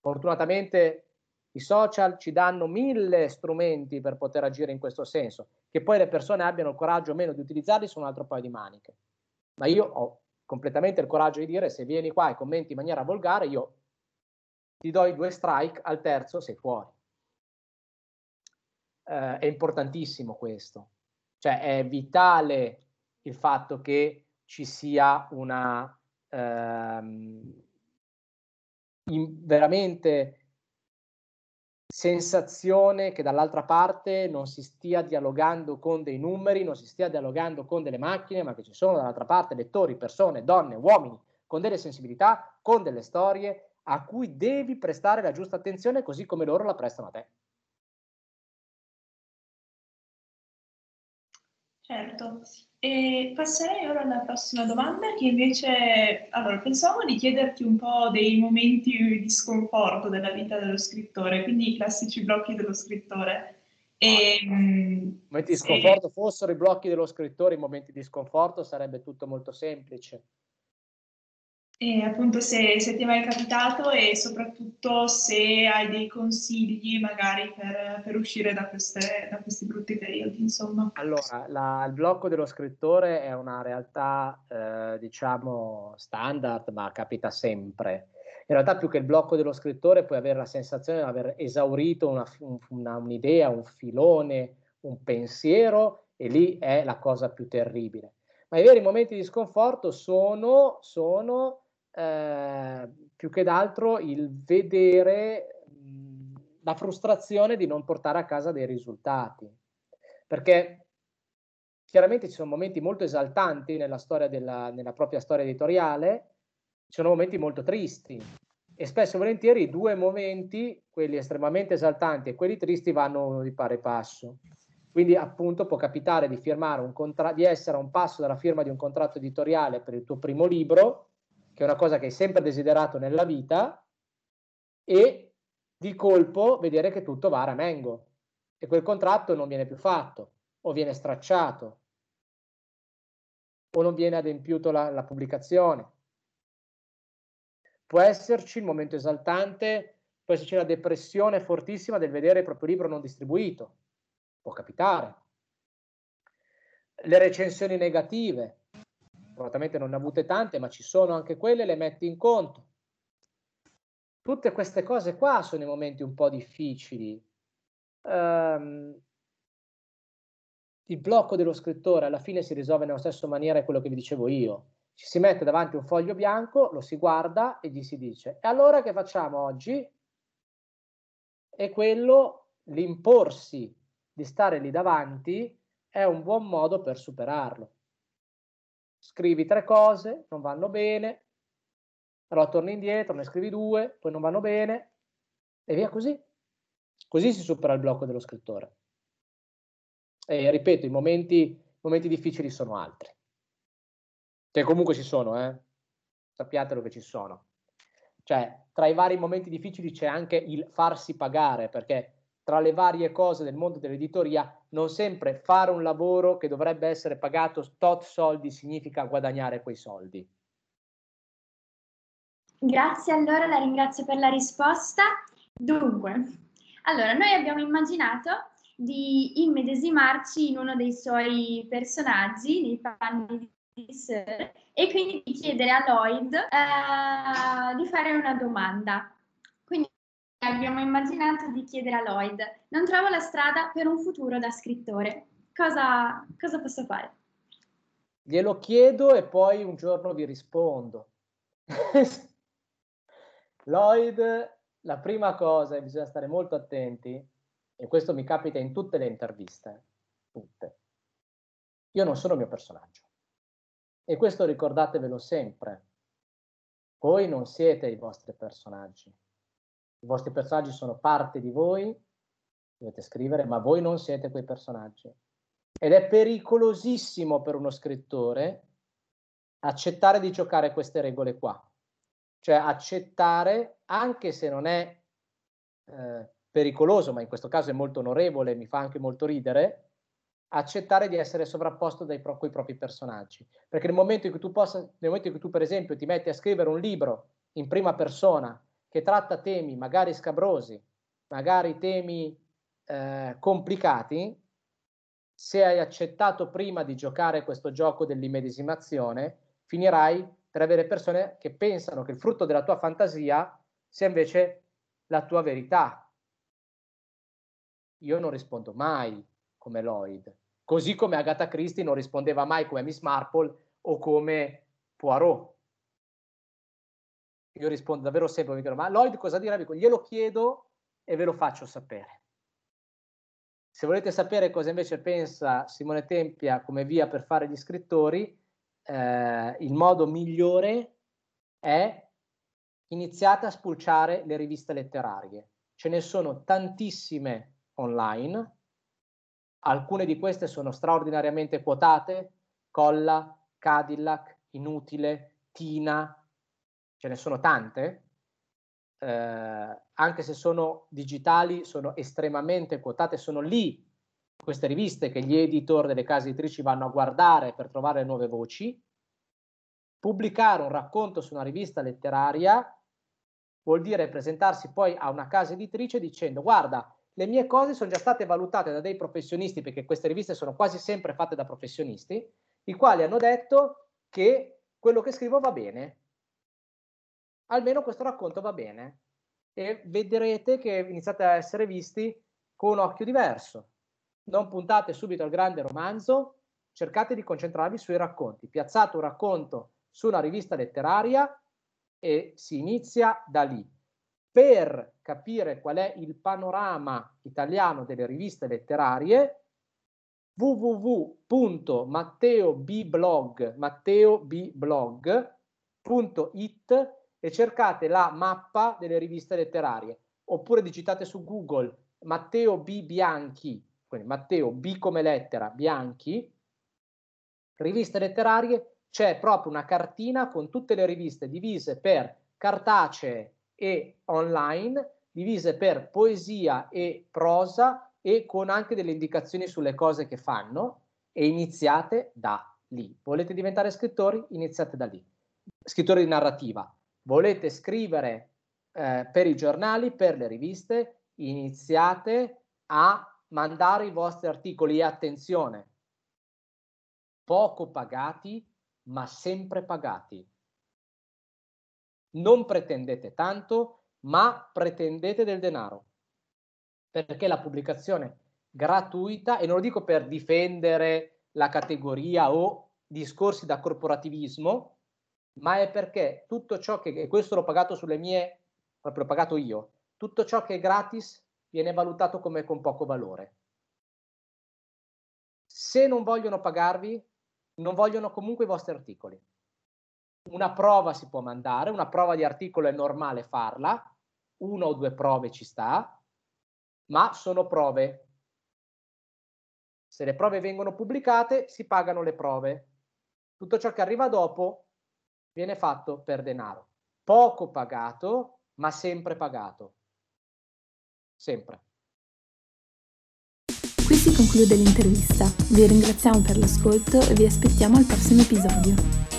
Fortunatamente i social ci danno mille strumenti per poter agire in questo senso, che poi le persone abbiano il coraggio o meno di utilizzarli sono un altro paio di maniche. Ma io ho completamente il coraggio di dire se vieni qua e commenti in maniera volgare, io ti do i due strike, al terzo sei fuori. Eh, è importantissimo questo. Cioè è vitale il fatto che ci sia una ehm, veramente sensazione che dall'altra parte non si stia dialogando con dei numeri, non si stia dialogando con delle macchine, ma che ci sono dall'altra parte lettori, persone, donne, uomini con delle sensibilità, con delle storie a cui devi prestare la giusta attenzione così come loro la prestano a te. Certo, e passerei ora alla prossima domanda che invece, allora, pensavo di chiederti un po' dei momenti di sconforto della vita dello scrittore, quindi i classici blocchi dello scrittore. E, I momenti di sconforto fossero i blocchi dello scrittore, i momenti di sconforto sarebbe tutto molto semplice. E appunto se, se, ti è mai capitato e soprattutto se hai dei consigli magari per, per uscire da, queste, da, questi brutti periodi, insomma. Allora, la, il blocco dello scrittore è una realtà, eh, diciamo, standard, ma capita sempre. In realtà più che il blocco dello scrittore puoi avere la sensazione di aver esaurito una, una, un'idea, un filone, un pensiero e lì è la cosa più terribile. Ma i veri momenti di sconforto sono, sono eh, più che d'altro il vedere mh, la frustrazione di non portare a casa dei risultati. Perché chiaramente ci sono momenti molto esaltanti nella, storia della, nella propria storia editoriale, ci sono momenti molto tristi e spesso e volentieri i due momenti, quelli estremamente esaltanti e quelli tristi, vanno di pari passo. Quindi appunto può capitare di contratto, di essere a un passo dalla firma di un contratto editoriale per il tuo primo libro che è una cosa che hai sempre desiderato nella vita, e di colpo vedere che tutto va a ramengo e quel contratto non viene più fatto o viene stracciato o non viene adempiuto la, la pubblicazione. Può esserci il momento esaltante, può esserci la depressione fortissima del vedere il proprio libro non distribuito. Può capitare. Le recensioni negative, fortunatamente non ne ho avute tante, ma ci sono anche quelle, le metti in conto. Tutte queste cose qua sono i momenti un po' difficili. Um, il blocco dello scrittore alla fine si risolve nella stessa maniera quello che vi dicevo io. Ci si mette davanti un foglio bianco, lo si guarda e gli si dice: E allora che facciamo oggi? E quello, l'imporsi di stare lì davanti, è un buon modo per superarlo scrivi tre cose, non vanno bene, allora torni indietro, ne scrivi due, poi non vanno bene e via così. Così si supera il blocco dello scrittore. E ripeto, i momenti, momenti difficili sono altri. Che comunque ci sono, eh? sappiatelo che ci sono. Cioè, tra i vari momenti difficili c'è anche il farsi pagare, perché tra le varie cose del mondo dell'editoria, non sempre fare un lavoro che dovrebbe essere pagato tot soldi significa guadagnare quei soldi. Grazie, allora la ringrazio per la risposta. Dunque, allora noi abbiamo immaginato di immedesimarci in uno dei suoi personaggi, nei panni di Sir, e quindi di chiedere a Lloyd eh, di fare una domanda abbiamo immaginato di chiedere a Lloyd, non trovo la strada per un futuro da scrittore, cosa, cosa posso fare? Glielo chiedo e poi un giorno vi rispondo. Lloyd, la prima cosa, e bisogna stare molto attenti, e questo mi capita in tutte le interviste, tutte. Io non sono il mio personaggio. E questo ricordatevelo sempre. Voi non siete i vostri personaggi i vostri personaggi sono parte di voi, dovete scrivere, ma voi non siete quei personaggi. Ed è pericolosissimo per uno scrittore accettare di giocare queste regole qua. Cioè accettare, anche se non è eh, pericoloso, ma in questo caso è molto onorevole, mi fa anche molto ridere, accettare di essere sovrapposto dai pro- propri personaggi. Perché nel momento, in cui tu possa, nel momento in cui tu, per esempio, ti metti a scrivere un libro in prima persona che tratta temi magari scabrosi, magari temi eh, complicati, se hai accettato prima di giocare questo gioco dell'immedesimazione, finirai per avere persone che pensano che il frutto della tua fantasia sia invece la tua verità. Io non rispondo mai come Lloyd, così come Agatha Christie non rispondeva mai come Miss Marple o come Poirot io rispondo davvero sempre, chiedono, ma Lloyd cosa direbbe? Glielo chiedo e ve lo faccio sapere. Se volete sapere cosa invece pensa Simone Tempia come via per fare gli scrittori, eh, il modo migliore è iniziate a spulciare le riviste letterarie. Ce ne sono tantissime online, alcune di queste sono straordinariamente quotate, Colla, Cadillac, Inutile, Tina, ce ne sono tante, eh, anche se sono digitali, sono estremamente quotate, sono lì queste riviste che gli editor delle case editrici vanno a guardare per trovare nuove voci, pubblicare un racconto su una rivista letteraria vuol dire presentarsi poi a una casa editrice dicendo guarda, le mie cose sono già state valutate da dei professionisti, perché queste riviste sono quasi sempre fatte da professionisti, i quali hanno detto che quello che scrivo va bene. Almeno questo racconto va bene. E vedrete che iniziate a essere visti con un occhio diverso. Non puntate subito al grande romanzo, cercate di concentrarvi sui racconti. Piazzate un racconto su una rivista letteraria e si inizia da lì. Per capire qual è il panorama italiano delle riviste letterarie, www.matteobblog, matteobblog.it e cercate la mappa delle riviste letterarie oppure digitate su Google Matteo B Bianchi, quindi Matteo B come lettera Bianchi, riviste letterarie c'è proprio una cartina con tutte le riviste divise per cartacee e online, divise per poesia e prosa e con anche delle indicazioni sulle cose che fanno e iniziate da lì. Volete diventare scrittori? Iniziate da lì. Scrittori di narrativa. Volete scrivere eh, per i giornali, per le riviste? Iniziate a mandare i vostri articoli e attenzione, poco pagati ma sempre pagati. Non pretendete tanto, ma pretendete del denaro. Perché la pubblicazione gratuita, e non lo dico per difendere la categoria o discorsi da corporativismo, ma è perché tutto ciò che, e questo l'ho pagato sulle mie, proprio pagato io, tutto ciò che è gratis viene valutato come con poco valore. Se non vogliono pagarvi, non vogliono comunque i vostri articoli. Una prova si può mandare, una prova di articolo è normale farla, una o due prove ci sta, ma sono prove. Se le prove vengono pubblicate, si pagano le prove. Tutto ciò che arriva dopo viene fatto per denaro. Poco pagato, ma sempre pagato. Sempre. Qui si conclude l'intervista. Vi ringraziamo per l'ascolto e vi aspettiamo al prossimo episodio.